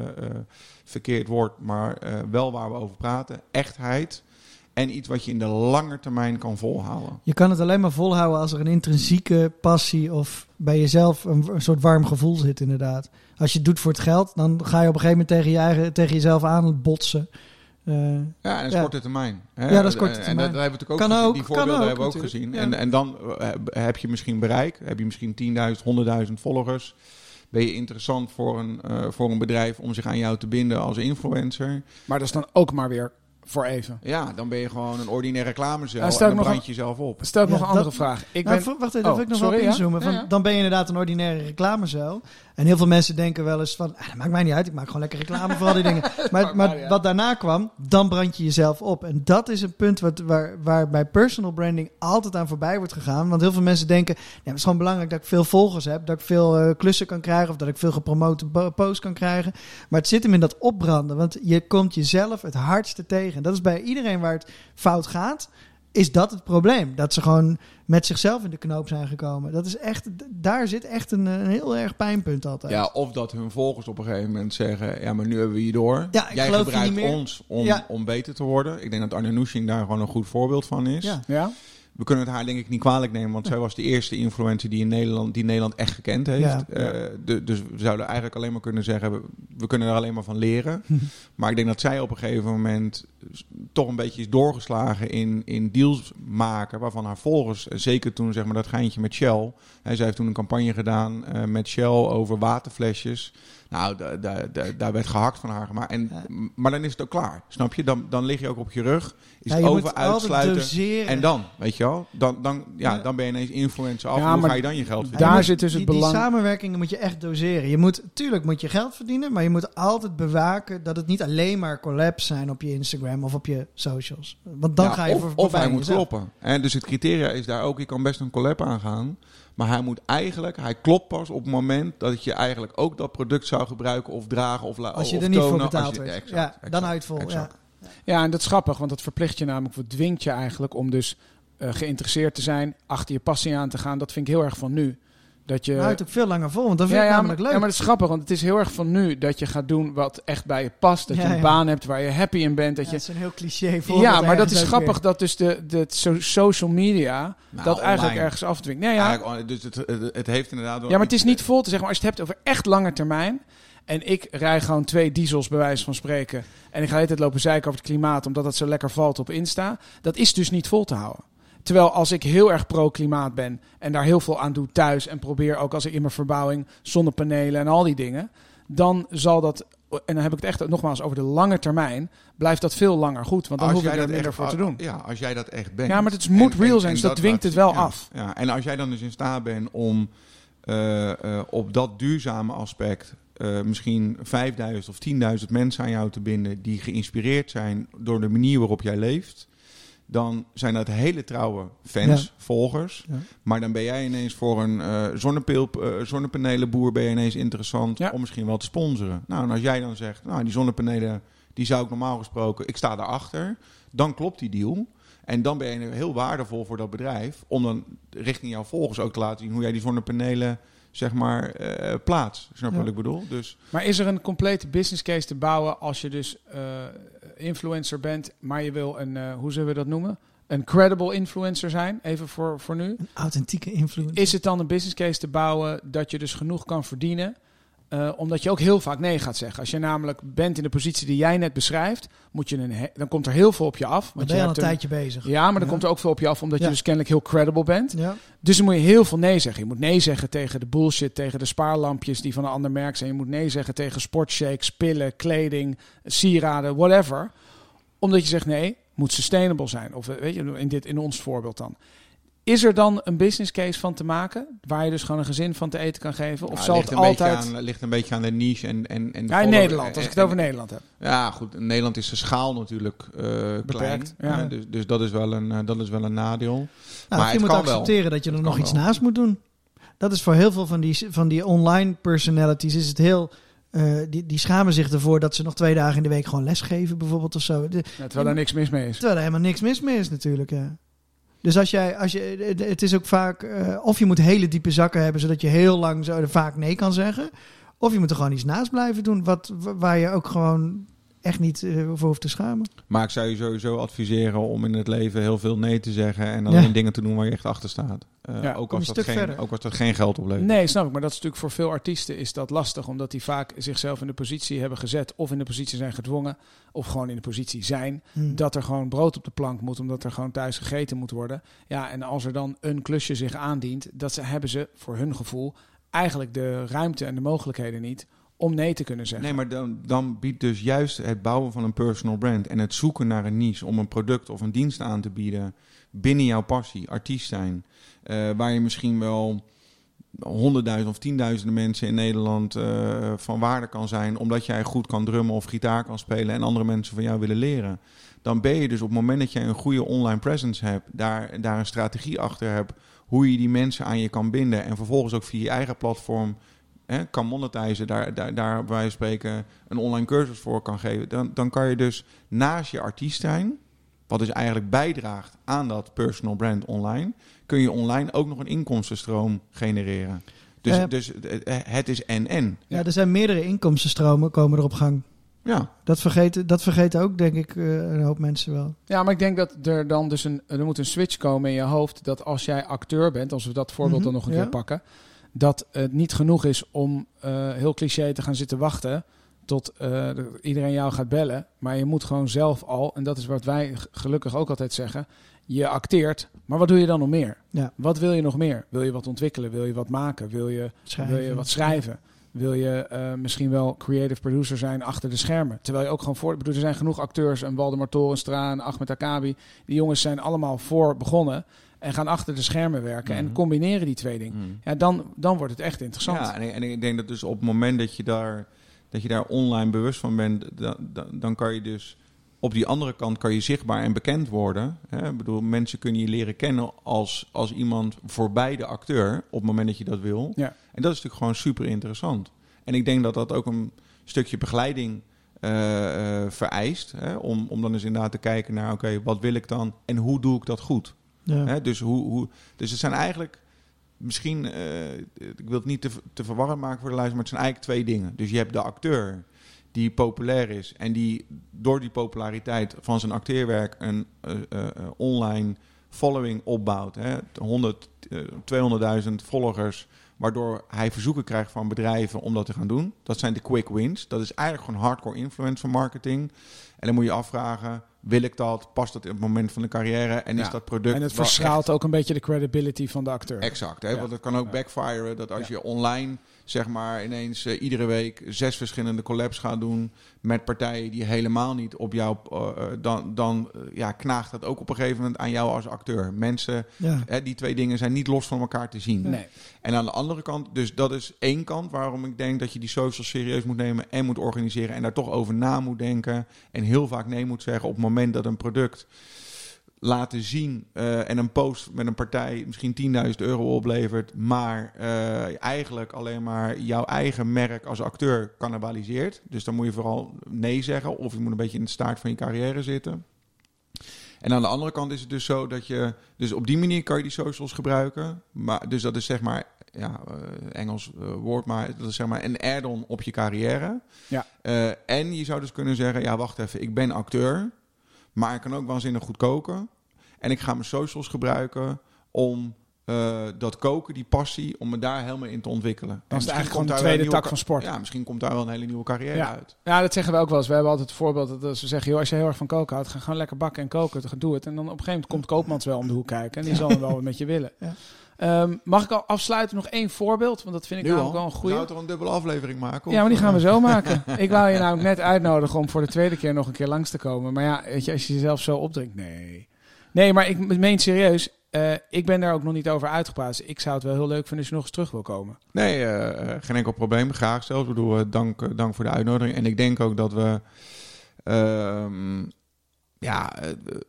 verkeerd woord, maar wel waar we over praten. Echtheid. En iets wat je in de lange termijn kan volhouden. Je kan het alleen maar volhouden als er een intrinsieke passie of bij jezelf een, een soort warm gevoel zit, inderdaad. Als je het doet voor het geld, dan ga je op een gegeven moment tegen, je eigen, tegen jezelf aan botsen. Eh, Ja, en dat is Ja. korte termijn. Hè? Ja, dat is korte En- En termijn. dat hebben we natuurlijk ook Kan gezien. ook, Die voorbeelden ook, hebben we ook gezien. Ja. En, en dan eh, heb je misschien bereik. Heb je misschien 10.000, 100.000 volgers. Ben je interessant voor een, eh, voor een bedrijf om zich aan jou te binden als influencer. Maar dat is dan ook maar weer voor even. Ja, dan ben je gewoon een ordinaire reclamecel. Ja, en dan nog brand je jezelf op. Stel ik Ja, nog een andere dat- vraag. Ik nou, ben, wacht even, Oh, wil ik nog sorry, wel ja? inzoomen. Van, Ja, ja. Dan ben je inderdaad een ordinaire reclamezuil. En heel veel mensen denken wel eens van, ah, dat maakt mij niet uit, ik maak gewoon lekker reclame voor al die dingen. [LAUGHS] Maar, maar wat daarna kwam, dan brand je jezelf op. En dat is een punt wat, waar, waar bij personal branding altijd aan voorbij wordt gegaan. Want heel veel mensen denken, het is gewoon belangrijk dat ik veel volgers heb, dat ik veel eh, klussen kan krijgen of dat ik veel gepromote posts kan krijgen. Maar het zit hem in dat opbranden, want je komt jezelf het hardste tegen. Dat is bij iedereen waar het fout gaat, is dat het probleem. Dat ze gewoon met zichzelf in de knoop zijn gekomen. Dat is echt, daar zit echt een, een heel erg pijnpunt altijd. Ja, of dat hun volgers op een gegeven moment zeggen... ja, maar nu hebben we je door. Ja, Jij gebruikt niet meer. ons om, Ja. om beter te worden. Ik denk dat Arne Nushin daar gewoon een goed voorbeeld van is. Ja. ja? We kunnen het haar denk ik niet kwalijk nemen, want zij was de eerste influencer die in Nederland, die Nederland echt gekend heeft. Ja. Eh, de- dus we zouden eigenlijk alleen maar kunnen zeggen, we, we kunnen er alleen maar van leren. [LAUGHS] maar ik denk dat zij op een gegeven moment toch een beetje is doorgeslagen in, in deals maken. Waarvan haar volgers, eh, zeker toen zeg maar dat geintje met Shell. Hè, zij heeft toen een campagne gedaan eh, met Shell over waterflesjes. Nou, da- da- da- daar werd gehakt van haar gemaakt. En, Maar dan is het ook klaar, snap je? Dan, dan lig je ook op je rug. Is Ja, je over, moet uitsluiten. En dan, weet je wel? Dan, dan, ja, Ja. dan ben je ineens influencer af. Ja, Hoe ga je dan je geld verdienen? Daar zit dus het die, belang- Die samenwerkingen moet je echt doseren. Je moet, tuurlijk moet je geld verdienen, maar je moet altijd bewaken dat het niet alleen maar collabs zijn op je Instagram of op je socials. Want dan Ja, ga je of, voor, of hij moet jezelf. kloppen. En dus het criteria is daar ook, je kan best een collab aangaan. Maar hij moet eigenlijk, hij klopt pas op het moment dat je eigenlijk ook dat product zou gebruiken of dragen of laten. Als je of er niet voor tonen, betaald als je- wordt. Ja, exact, ja, exact, dan houdt vol. Ja. exact. Ja, en dat is grappig, want dat verplicht je namelijk, of dwingt je eigenlijk om dus eh, geïnteresseerd te zijn, achter je passie aan te gaan. Dat vind ik heel erg van nu. Dat je, Maar houdt ook veel langer vol, want dat vind ja, ik ja, namelijk maar, leuk. ja, maar dat is grappig, want het is heel erg van nu dat je gaat doen wat echt bij je past. Dat je een ja. baan hebt waar je happy in bent. Dat Ja, je, dat is een heel cliché voorbeeld ja, maar dat is grappig weer. dat dus de, de so- social media Nou, dat eigenlijk ergens afdwingt. Nee, ja, Eigenlijk, dus het, het, het heeft inderdaad wel ja, maar het is niet vol te zeggen. Maar als je het hebt over echt lange termijn. En ik rij gewoon twee diesels, bij wijze van spreken. En ik ga de hele tijd lopen zeiken over het klimaat, omdat het zo lekker valt op Insta. Dat is dus niet vol te houden. Terwijl als ik heel erg pro-klimaat ben en daar heel veel aan doe thuis. En probeer ook als ik in mijn verbouwing zonnepanelen en al die dingen. Dan zal dat, en dan heb ik het echt nogmaals over de lange termijn. Blijft dat veel langer goed. Want dan Als hoef jij er dat minder echt- voor te doen. Ja, als jij dat echt bent. Ja, maar het moet real zijn, dus dat dwingt laat het wel. Ja, af. Ja, en als jij dan dus in staat bent om eh, eh, op dat duurzame aspect eh, misschien 5000 of 10.000 mensen aan jou te binden die geïnspireerd zijn door de manier waarop jij leeft, dan zijn dat hele trouwe fans, Ja. volgers. Ja. Maar dan ben jij ineens voor een eh zonnepeel, eh, zonnepanelenboer ben je ineens interessant Ja. om misschien wel te sponsoren. Nou, en als jij dan zegt, nou, die zonnepanelen, die zou ik normaal gesproken, ik sta daarachter, dan klopt die deal. En dan ben je heel waardevol voor dat bedrijf om dan richting jouw volgers ook te laten zien hoe jij die zonnepanelen zeg maar eh plaats. Snap je Ja. wat ik bedoel? Dus Maar is er een complete business case te bouwen als je dus eh, influencer bent, maar je wil een, eh, hoe zullen we dat noemen? Een credible influencer zijn, even voor, voor nu. Een authentieke influencer. Is het dan een business case te bouwen dat je dus genoeg kan verdienen? Eh, omdat je ook heel vaak nee gaat zeggen. Als je namelijk bent in de positie die jij net beschrijft, moet je een dan komt er heel veel op je af. Dan Want ben je al een tijdje bezig. ja, maar dan Ja. komt er ook veel op je af omdat Ja. je dus kennelijk heel credible bent. Ja. Dus dan moet je heel veel nee zeggen. Je moet nee zeggen tegen de bullshit, tegen de spaarlampjes die van een ander merk zijn. Je moet nee zeggen tegen sportshakes, pillen, kleding, sieraden, whatever. Omdat je zegt nee, moet sustainable zijn. Of eh, weet je, in, dit, in ons voorbeeld dan. Is er dan een business case van te maken? Waar je dus gewoon een gezin van te eten kan geven? Of ja, zal ligt het een altijd... beetje aan, ligt een beetje aan de niche en en en de Ja, in Nederland, als ik het over Nederland heb. Ja, goed. In Nederland is de schaal natuurlijk eh, klein. Beperkt, ja. Eh, dus, dus dat is wel een, eh, dat is wel een nadeel. Nou, Maar je het moet kan wel. accepteren dat je er Het nog iets wel. naast moet doen. Dat is voor heel veel van die, van die online personalities is het heel... eh, die, die schamen zich ervoor dat ze nog twee dagen in de week gewoon lesgeven bijvoorbeeld of zo. De- Ja, terwijl daar niks mis mee is. terwijl er helemaal niks mis mee is natuurlijk. Ja. Dus als jij, als je, het- is ook vaak, eh, of je moet hele diepe zakken hebben zodat je heel lang zo vaak nee kan zeggen. Of je moet er gewoon iets naast blijven doen wat, wa- waar je ook gewoon echt niet eh, voor hoeft te schamen. Maar ik zou je sowieso adviseren om in het leven heel veel nee te zeggen en alleen Ja. dingen te doen waar je echt achter staat. Eh, Ja, ook, als dat geen, verder. ook als dat geen geld oplevert. Nee, snap ik. Maar dat is natuurlijk voor veel artiesten is dat lastig. Omdat die vaak zichzelf in de positie hebben gezet. Of in de positie zijn gedwongen. Of gewoon in de positie zijn. Hm. Dat er gewoon brood op de plank moet. Omdat er gewoon thuis gegeten moet worden. Ja, en als er dan een klusje zich aandient. Dat ze, hebben ze voor hun gevoel eigenlijk de ruimte en de mogelijkheden niet. Om nee te kunnen zeggen. Nee, maar dan, dan biedt dus juist het bouwen van een personal brand en het zoeken naar een niche om een product of een dienst aan te bieden binnen jouw passie, artiest zijn, eh, waar je misschien wel honderdduizend of tienduizenden mensen in Nederland eh, van waarde kan zijn, omdat jij goed kan drummen of gitaar kan spelen en andere mensen van jou willen leren. Dan ben je dus op het moment dat je een goede online presence hebt, daar, daar een strategie achter hebt, hoe je die mensen aan je kan binden en vervolgens ook via je eigen platform hè, kan monetizen, daar, daar, daar bij wijze van spreken een online cursus voor kan geven, dan, dan kan je dus naast je artiest zijn, wat dus eigenlijk bijdraagt aan dat personal brand online, kun je online ook nog een inkomstenstroom genereren. Dus, Ja. dus het- is en-en. Ja, er zijn meerdere inkomstenstromen komen er op gang. Ja, Dat vergeten, dat vergeten ook, denk ik, eh, een hoop mensen wel. Ja, maar ik denk dat er dan dus een, er moet een switch komen in je hoofd. Dat als jij acteur bent, als we dat voorbeeld Mhm, dan nog een ja. keer pakken. Dat het niet genoeg is om eh, heel cliché te gaan zitten wachten. tot eh, de- iedereen jou gaat bellen. Maar je moet gewoon zelf al, en dat is wat wij gelukkig ook altijd zeggen, je acteert, maar wat doe je dan nog meer? Ja. Wat wil je nog meer? Wil je wat ontwikkelen? Wil je wat maken? Wil je, Schrijven. wil je wat schrijven? Wil je eh, misschien wel creative producer zijn achter de schermen? Terwijl je ook gewoon voor... Bedoel, er zijn genoeg acteurs, een Waldemar Torenstra, een Ahmed Akabi. Die jongens zijn allemaal voor begonnen en gaan achter de schermen werken en Mhm. combineren die twee dingen. Mm. Ja, dan, dan wordt het echt interessant. Ja, en, ik- en ik denk dat dus op het moment dat je daar, dat je daar online bewust van bent, dan, dan, dan kan je dus op die andere kant kan je zichtbaar en bekend worden. Hè? Ik bedoel, mensen kunnen je leren kennen als, als iemand voorbij de acteur op het moment dat je dat wil. Ja. En dat is natuurlijk gewoon super interessant. En ik denk dat dat ook een stukje begeleiding eh, eh, vereist. Hè? Om, om dan eens inderdaad te kijken naar, oké, wat wil ik dan en hoe doe ik dat goed? Hè, dus, hoe, hoe, dus het zijn eigenlijk misschien, eh, ik wil het niet te, te verwarrend maken voor de luisteraar, maar het zijn eigenlijk twee dingen. Dus je hebt de acteur die populair is en die door die populariteit van zijn acteerwerk een eh, eh, online following opbouwt. Hè, 100, eh, 200.000 volgers, waardoor hij verzoeken krijgt van bedrijven om dat te gaan doen. Dat zijn de quick wins. Dat is eigenlijk gewoon hardcore influencer marketing. En dan moet je afvragen, wil ik dat? Past dat in het moment van de carrière? En Ja. is dat product En het verschaalt ook een beetje de credibility van de acteur. Exact, hè? Ja. want het kan ook Ja. backfiren dat als Ja. je online zeg maar ineens eh, iedere week zes verschillende collabs gaat doen met partijen die helemaal niet op jou, eh, eh, dan, dan ja, knaagt dat ook op een gegeven moment aan jou als acteur. Mensen, Ja. hè, die twee dingen zijn niet los van elkaar te zien. Nee. En aan de andere kant, dus dat is één kant waarom ik denk dat je die social serieus moet nemen en moet organiseren en daar toch over na moet denken en heel vaak nee moet zeggen op het moment dat een product laten zien eh, en een post met een partij misschien 10.000 euro oplevert, maar eh, eigenlijk alleen maar jouw eigen merk als acteur cannibaliseert. Dus dan moet je vooral nee zeggen of je moet een beetje in de staart van je carrière zitten. En aan de andere kant is het dus zo dat je, dus op die manier kan je die socials gebruiken. Maar, dus dat is zeg maar, ja, eh, Engels woord, maar dat is zeg maar een add-on op je carrière. Ja. En je zou dus kunnen zeggen, ja, wacht even, ik ben acteur, maar ik kan ook waanzinnig goed koken. En ik ga mijn socials gebruiken om eh, dat koken, die passie, om me daar helemaal in te ontwikkelen. En Dat is eigenlijk gewoon de tweede tak van sport. Ja, misschien komt daar wel een hele nieuwe carrière Ja. uit. Ja, dat zeggen we ook wel eens. We hebben altijd het voorbeeld dat ze zeggen... Joh, als je heel erg van koken houdt, ga gewoon lekker bakken en koken. Dan doe het. En dan op een gegeven moment komt Koopmans wel om de hoek kijken. En die zal dan wel wat met je willen. [LAUGHS] Ja. Ehm, mag ik al afsluiten nog één voorbeeld? Want dat vind ik Nu namelijk wel een goede. Zou het er een dubbele aflevering maken? Ja, maar die Of, gaan we eh, zo maken. [LAUGHS] Ik wou je namelijk net uitnodigen om voor de tweede keer nog een keer langs te komen. Maar ja, weet je, als je jezelf zo opdringt, nee. Nee, maar ik meen serieus. eh, ik ben daar ook nog niet over uitgepraat. Ik zou het wel heel leuk vinden als je nog eens terug wil komen. Nee, eh, eh, geen enkel probleem. Graag zelfs. Ik bedoel, dank, dank voor de uitnodiging. En ik denk ook dat we... ehm, ja,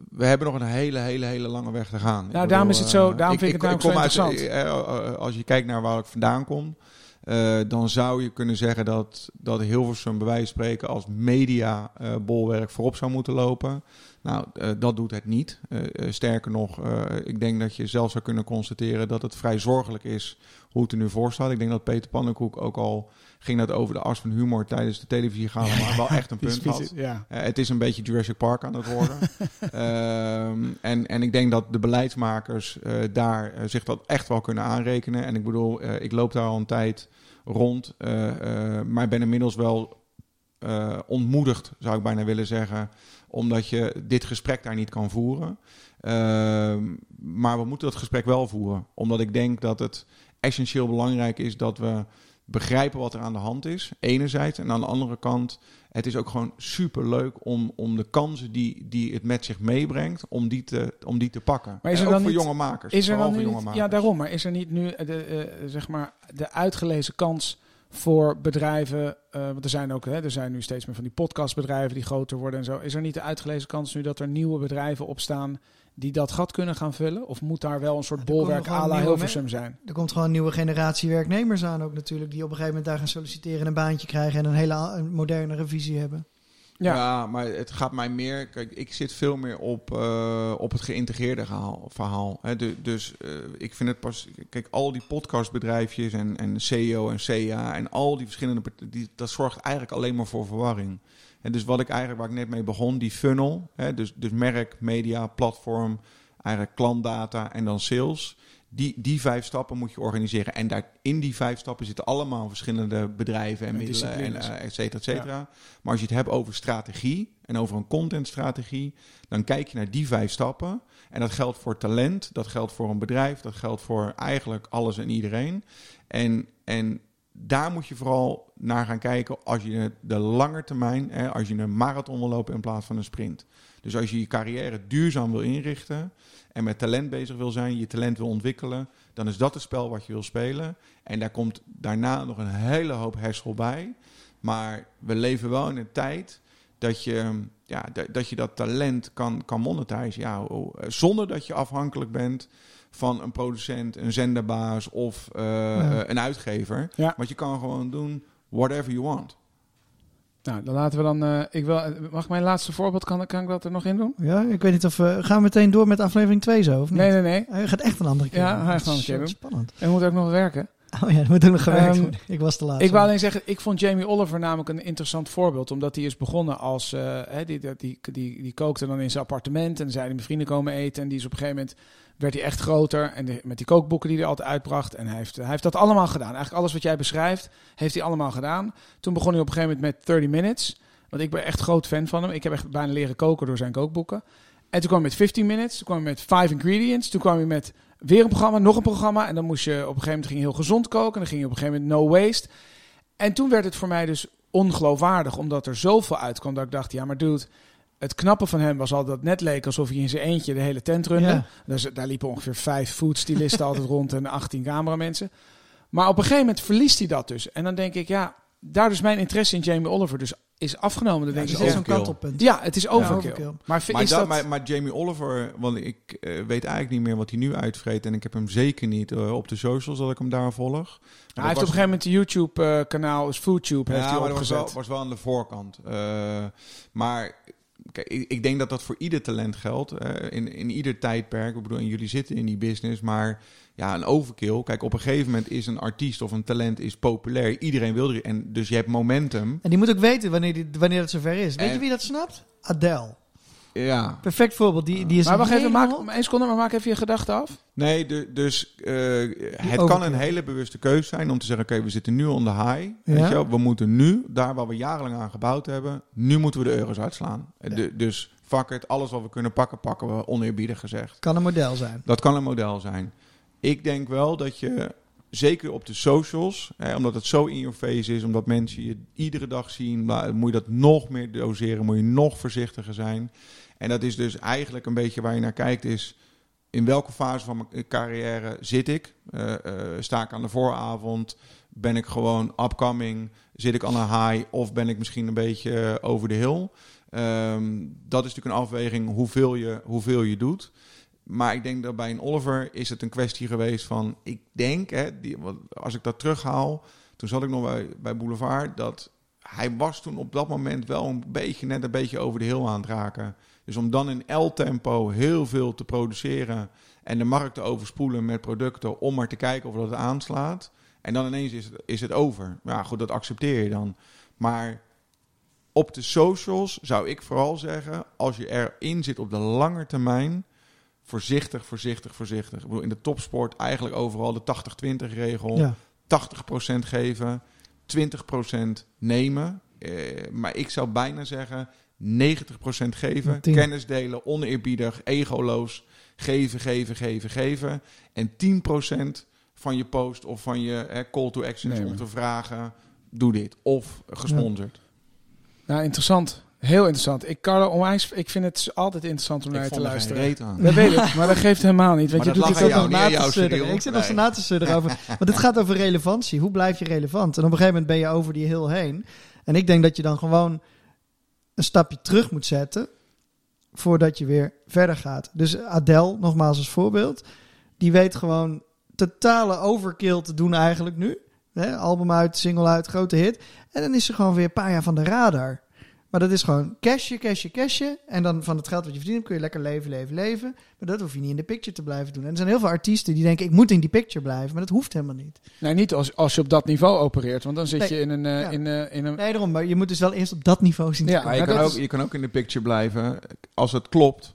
we hebben nog een hele, hele, hele lange weg te gaan. Ik Nou, daarom is het zo- daarom vind ik het namelijk kom zo uit- interessant. als je kijkt naar waar ik vandaan kom... eh, dan zou je kunnen zeggen dat, dat Hilversum bij wijze van spreken als media eh, bolwerk voorop zou moeten lopen. Nou, eh, dat doet het niet. Eh, eh, sterker nog, ik denk dat je zelf zou kunnen constateren dat het vrij zorgelijk is hoe het er nu voor staat. Ik denk dat Peter Pannenkoek ook al ging dat over de as van humor tijdens de televisie gaan, maar wel echt een [LAUGHS] punt had. Ja. Het is een beetje Jurassic Park aan het worden. [LAUGHS] Ehm, en, en ik denk dat de beleidsmakers daar zich dat echt wel kunnen aanrekenen. En ik bedoel, ik loop daar al een tijd rond. maar ben inmiddels wel ontmoedigd, zou ik bijna willen zeggen. Omdat je dit gesprek daar niet kan voeren. Ehm, maar we moeten dat gesprek wel voeren. Omdat ik denk dat het essentieel belangrijk is dat we begrijpen wat er aan de hand is. Enerzijds. En aan de andere kant, het is ook gewoon super leuk om, om de kansen die, die het met zich meebrengt, om die te, om die te pakken. Maar is En er ook dan voor niet- jonge makers. Is er dan voor jonge niet, makers. ja, daarom. Maar is er niet nu de, eh, zeg maar, de uitgelezen kans voor bedrijven? eh, want er zijn ook, hè, er zijn nu steeds meer van die podcastbedrijven die groter worden en zo. Is er niet de uitgelezen kans nu dat er nieuwe bedrijven opstaan die dat gat kunnen gaan vullen? Of moet daar wel een soort Er bolwerk à la Hilversum zijn? Er komt gewoon een nieuwe generatie werknemers aan ook natuurlijk. Die op een gegeven moment daar gaan solliciteren en een baantje krijgen. En een hele a- een moderne visie hebben. Ja. Maar het gaat mij meer. Kijk, ik zit veel meer op, eh, op het geïntegreerde verhaal. Hè. Du- dus eh, ik vind het pas. Kijk, al die podcastbedrijfjes en, en CEO en CA en al die verschillende. Die, dat zorgt eigenlijk alleen maar voor verwarring. En dus wat ik eigenlijk, waar ik net mee begon, die funnel. Hè, dus, dus merk, media, platform, eigenlijk klantdata en dan sales. Die, die vijf stappen moet je organiseren. En daar, in die vijf stappen zitten allemaal verschillende bedrijven en En middelen en eh, et cetera, et cetera. Maar als je het hebt over strategie en over een contentstrategie, dan kijk je naar die vijf stappen. En dat geldt voor talent, dat geldt voor een bedrijf, dat geldt voor eigenlijk alles en iedereen. En, en daar moet je vooral naar gaan kijken als je de lange termijn, hè, als je een marathon wil lopen in plaats van een sprint. Dus als je je carrière duurzaam wil inrichten en met talent bezig wil zijn, je talent wil ontwikkelen, dan is dat het spel wat je wil spelen. En daar komt daarna nog een hele hoop hersel bij. Maar we leven wel in een tijd dat je ja, dat, je dat talent kan, kan monetizen. Ja, oh, eh, zonder dat je afhankelijk bent van een producent, een zenderbaas of eh, Ja. een uitgever. Ja. Want je kan gewoon doen whatever you want. Nou, dan laten we dan... eh, ik wil, mag ik mijn laatste voorbeeld, kan, kan ik dat er nog in doen? Ja, ik weet niet of we... Gaan we meteen door met aflevering 2 zo, of niet? Nee, nee, nee. Hij gaat echt een andere keer. Ja, hij gaat een is keer doen. Spannend. En we moeten ook nog werken. Oh ja, dat moet ook nog gewerkt Ehm, worden. Ik was te laat. Ik wou sorry. alleen zeggen, ik vond Jamie Oliver namelijk een interessant voorbeeld. Omdat hij is begonnen als... eh, hè, die, die, die, die, die kookte dan in zijn appartement. En dan zei hij, mijn vrienden komen eten. En die is op een gegeven moment... werd hij echt groter. En met die kookboeken die hij altijd uitbracht. En hij heeft, hij heeft dat allemaal gedaan. Eigenlijk alles wat jij beschrijft, heeft hij allemaal gedaan. Toen begon hij op een gegeven moment met 30 Minutes. Want ik ben echt groot fan van hem. Ik heb echt bijna leren koken door zijn kookboeken. En toen kwam hij met 15 Minutes. Toen kwam hij met 5 Ingredients. Toen kwam hij met weer een programma, nog een programma. En dan moest je op een gegeven moment ging je heel gezond koken. En dan ging je op een gegeven moment no waste. En toen werd het voor mij dus ongeloofwaardig, omdat er zoveel uitkwam dat ik dacht, ja maar dude, het knappe van hem was al dat het net leek alsof hij in zijn eentje de hele tent runde. Ja. Dus daar liepen ongeveer vijf foodstylisten [LAUGHS] altijd rond en 18 cameramensen. Maar op een gegeven moment verliest hij dat dus. En dan denk ik, ja, daar dus mijn interesse in Jamie Oliver dus is afgenomen. Dan Ja, denk dat ik, is ja, ook zo'n overkill. kantelpunt. ja, het is overkill. overkill. Maar, Maar, is dat, dat... maar, maar Jamie Oliver, want ik eh, weet eigenlijk niet meer wat hij nu uitvreet. En ik heb hem zeker niet eh, op de socials dat ik hem daar volg. Hij heeft op een gegeven moment de YouTube-kanaal, is FoodTube, heeft ja, hij maar dat was wel, opgezet. was wel aan de voorkant. Eh, maar kijk, ik, ik denk dat dat voor ieder talent geldt. in, in ieder tijdperk. Ik bedoel, en jullie zitten in die business. Maar ja, een overkill. Kijk, op een gegeven moment is een artiest of een talent is populair. Iedereen wil er. En dus je hebt momentum. En die moet ook weten wanneer, die, wanneer het zover is. Weet En- je wie dat snapt? Adele. Ja. Perfect voorbeeld. Die, die is Maar wacht even, maak, één seconde, maar maak even je gedachten af. Nee, de- dus eh, het overkill. kan een hele bewuste keuze zijn om te zeggen: oké, we zitten nu on the high. Weet je wel, we moeten nu, daar waar we jarenlang aan gebouwd hebben, nu moeten we de euro's uitslaan. Ja. De- dus fuck it, alles wat we kunnen pakken, pakken we oneerbiedig gezegd. Kan een model zijn. Dat kan een model zijn. Ik denk wel dat je, zeker op de socials, hè, omdat het zo in your face is, omdat mensen je iedere dag zien, moet je dat nog meer doseren, moet je nog voorzichtiger zijn. En dat is dus eigenlijk een beetje waar je naar kijkt, is in welke fase van mijn carrière zit ik? Eh, eh, sta ik aan de vooravond? Ben ik gewoon upcoming? Zit ik aan een high? Of ben ik misschien een beetje eh, over de hill? Ehm, dat is natuurlijk een afweging hoeveel je, hoeveel je doet. Maar ik denk dat bij een Oliver is het een kwestie geweest van... Ik denk, hè, die, als ik dat terughaal... Toen zat ik nog bij, bij Boulevard... dat hij was toen op dat moment wel een beetje... net een beetje over de hill aan het raken. Dus om dan in L-tempo heel veel te produceren... en de markt te overspoelen met producten... om maar te kijken of dat aanslaat... en dan ineens is het, is het over. Ja, goed, dat accepteer je dan. Maar op de socials zou ik vooral zeggen... als je erin zit op de lange termijn voorzichtig, voorzichtig, voorzichtig. Ik bedoel, in de topsport eigenlijk overal de 80-20 regel. Ja. 80% geven, 20% nemen. Eh, maar ik zou bijna zeggen 90% geven. Kennis delen, oneerbiedig, egoloos. Geven, geven, geven, geven. En 10% van je post of van je eh, call to action om te vragen... doe dit. Of gesponsord. Nou, interessant. Heel interessant. Ik, Carlo, onwijs, ik vind het altijd interessant om naar je ik te er luisteren. aan. Dat weet ik, maar dat geeft helemaal niet. Want Maar je doet jou, nog na te sudderen. Ik zit nog Nee. na te sudderen over. [LAUGHS] Want het gaat over relevantie. Hoe blijf je relevant? En op een gegeven moment ben je over die heel heen. En ik denk dat je dan gewoon een stapje terug moet zetten. Voordat je weer verder gaat. Dus Adele, nogmaals als voorbeeld. Die weet gewoon totale overkill te doen eigenlijk nu. Album uit, single uit, grote hit. En dan is ze gewoon weer een paar jaar van de radar. Maar dat is gewoon cashje, cashje, cashje. En dan van het geld wat je verdient kun je lekker leven, leven, leven. Maar dat hoef je niet in de picture te blijven doen. En er zijn heel veel artiesten die denken, ik moet in die picture blijven. Maar dat hoeft helemaal niet. Nee, niet als, als je op dat niveau opereert. Want dan zit Nee. je in een... eh, Ja. in, eh, in een Nee, daarom. Maar je moet dus wel eerst op dat niveau zien. te Ja, komen. Maar je kan, ook, is- je kan ook in de picture blijven als het klopt.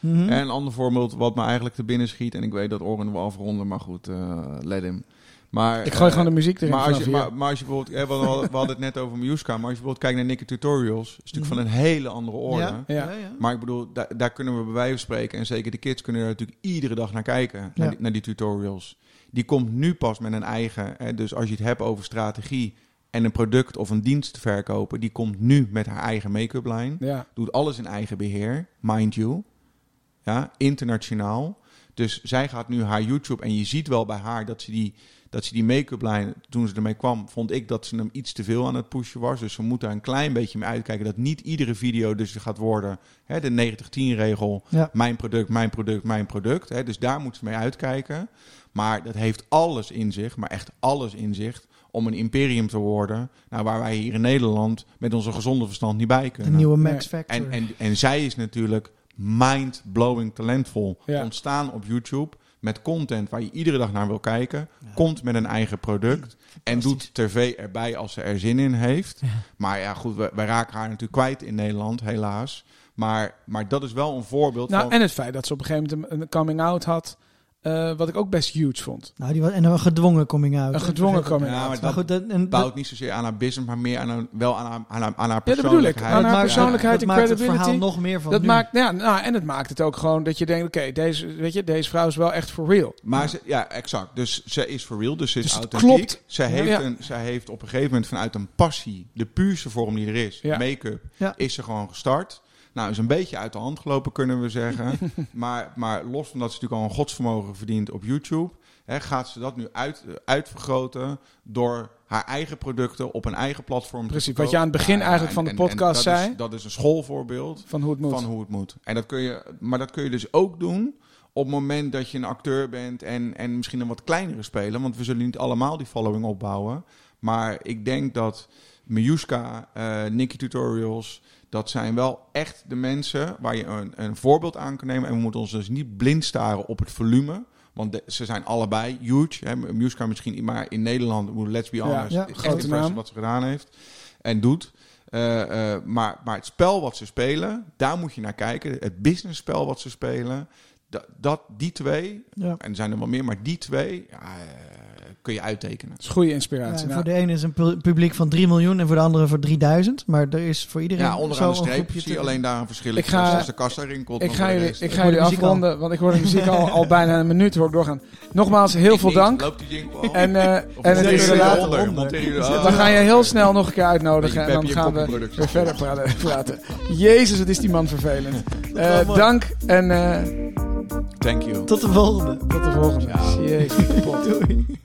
Mhm. En een ander voorbeeld wat me eigenlijk te binnen schiet. En ik weet dat Oren wel afronden, maar goed, eh let hem. Maar, Ik gooi eh, gewoon de muziek erin maar als, je, maar, maar als je bijvoorbeeld, eh, we, hadden, we hadden het net over Miuska, maar als je bijvoorbeeld kijkt naar Nikke Tutorials, is natuurlijk van een hele andere orde. Ja, Ja. ja, ja. Maar ik bedoel, daar, daar kunnen we bij wijze van spreken, en zeker de kids kunnen er natuurlijk iedere dag naar kijken, Ja. naar, die, naar die tutorials. Die komt nu pas met een eigen, hè, dus als je het hebt over strategie en een product of een dienst verkopen, die komt nu met haar eigen make-up lijn. Ja. Doet alles in eigen beheer, mind you. Ja, internationaal. Dus zij gaat nu haar YouTube en je ziet wel bij haar dat ze die, dat ze die make-up lijn, toen ze ermee kwam, vond ik dat ze hem iets te veel aan het pushen was. Dus ze moet daar een klein beetje mee uitkijken dat niet iedere video dus gaat worden hè, de 90-10 regel. Ja. Mijn product, mijn product, mijn product. Hè. Dus daar moet ze mee uitkijken. Maar dat heeft alles in zich, maar echt alles in zich, om een imperium te worden. Nou, waar wij hier in Nederland met onze gezonde verstand niet bij Een kunnen. nieuwe Max. Factor. En, en, en zij is natuurlijk mind-blowing talentvol. Ja. Ontstaan op YouTube met content waar je iedere dag naar wil kijken. Komt met een eigen product. En doet tv erbij als ze er zin in heeft. Maar ja, goed, we, wij raken haar natuurlijk kwijt in Nederland, helaas. Maar, maar dat is wel een voorbeeld Nou, van... en het feit dat ze op een gegeven moment een, een coming-out had, eh, wat ik ook best huge vond. Nou, die was, en een gedwongen coming out. Een gedwongen coming-out. Ja, maar Maar goed, dat, en, bouwt niet zozeer aan haar business, maar meer aan haar, wel aan haar, aan haar, aan haar Ja, dat bedoel ik. persoonlijkheid. Aan haar maakt- persoonlijkheid dat en maakt het credibility. verhaal nog meer van dat nu. maakt, ja, nou, en het maakt het ook gewoon dat je denkt, oké, deze, weet je, deze vrouw is wel echt for real. Maar ze, ja, exact. Dus ze is for real, dus ze is Dus authentiek. klopt. Zij heeft, Ja. Een, zij heeft op een gegeven moment vanuit een passie, de puurste vorm die er is, Ja. make-up, Ja. is ze gewoon gestart. Nou, is een beetje uit de hand gelopen, kunnen we zeggen. [LAUGHS] maar, maar los van dat ze natuurlijk al een godsvermogen verdient op YouTube, hè, gaat ze dat nu uit, uitvergroten door haar eigen producten op een eigen platform te Precies, wat je aan het begin eigenlijk van de podcast dat zei. Is, dat is een schoolvoorbeeld Van hoe het moet. van hoe het moet. En dat kun je, maar dat kun je dus ook doen op het moment dat je een acteur bent en, en misschien een wat kleinere speler. Want we zullen niet allemaal die following opbouwen. Maar ik denk dat Miuska, eh Nicky Tutorials, dat zijn wel echt de mensen waar je een, een voorbeeld aan kan nemen. En we moeten ons dus niet blind staren op het volume. Want de- ze zijn allebei huge. Hè. Misschien, maar in Nederland, let's be honest, ja, is echt impressive wat ze gedaan heeft en doet. Eh, eh, maar, maar het spel wat ze spelen, daar moet je naar kijken. Het businessspel wat ze spelen, dat, dat die twee, Ja. en er zijn er wel meer, maar die twee ja, eh, kun je uittekenen. Dat is goede Ja, inspiratie. Nou, voor de ene is een pu- publiek van 3 miljoen en voor de andere voor 3000. Maar er is voor iedereen Ja, onderaan zo de een streep groepje zie je te- alleen daar een verschil. Ik ga- als de kassa rinkelt. ik ga jullie, ik ga jullie afronden, want ik hoor de muziek al, al bijna een minuut hoor ik doorgaan. Nogmaals, heel Ik veel dank. Loopt die jingle al? En, eh, Of en het is later Dan ga je heel snel nog een keer uitnodigen en dan gaan we weer verder praten. Jezus, wat is die man vervelend. Eh, dank en eh, Thank you. Tot de volgende. tot de volgende. Ciao. Jezus, kapot. Doei.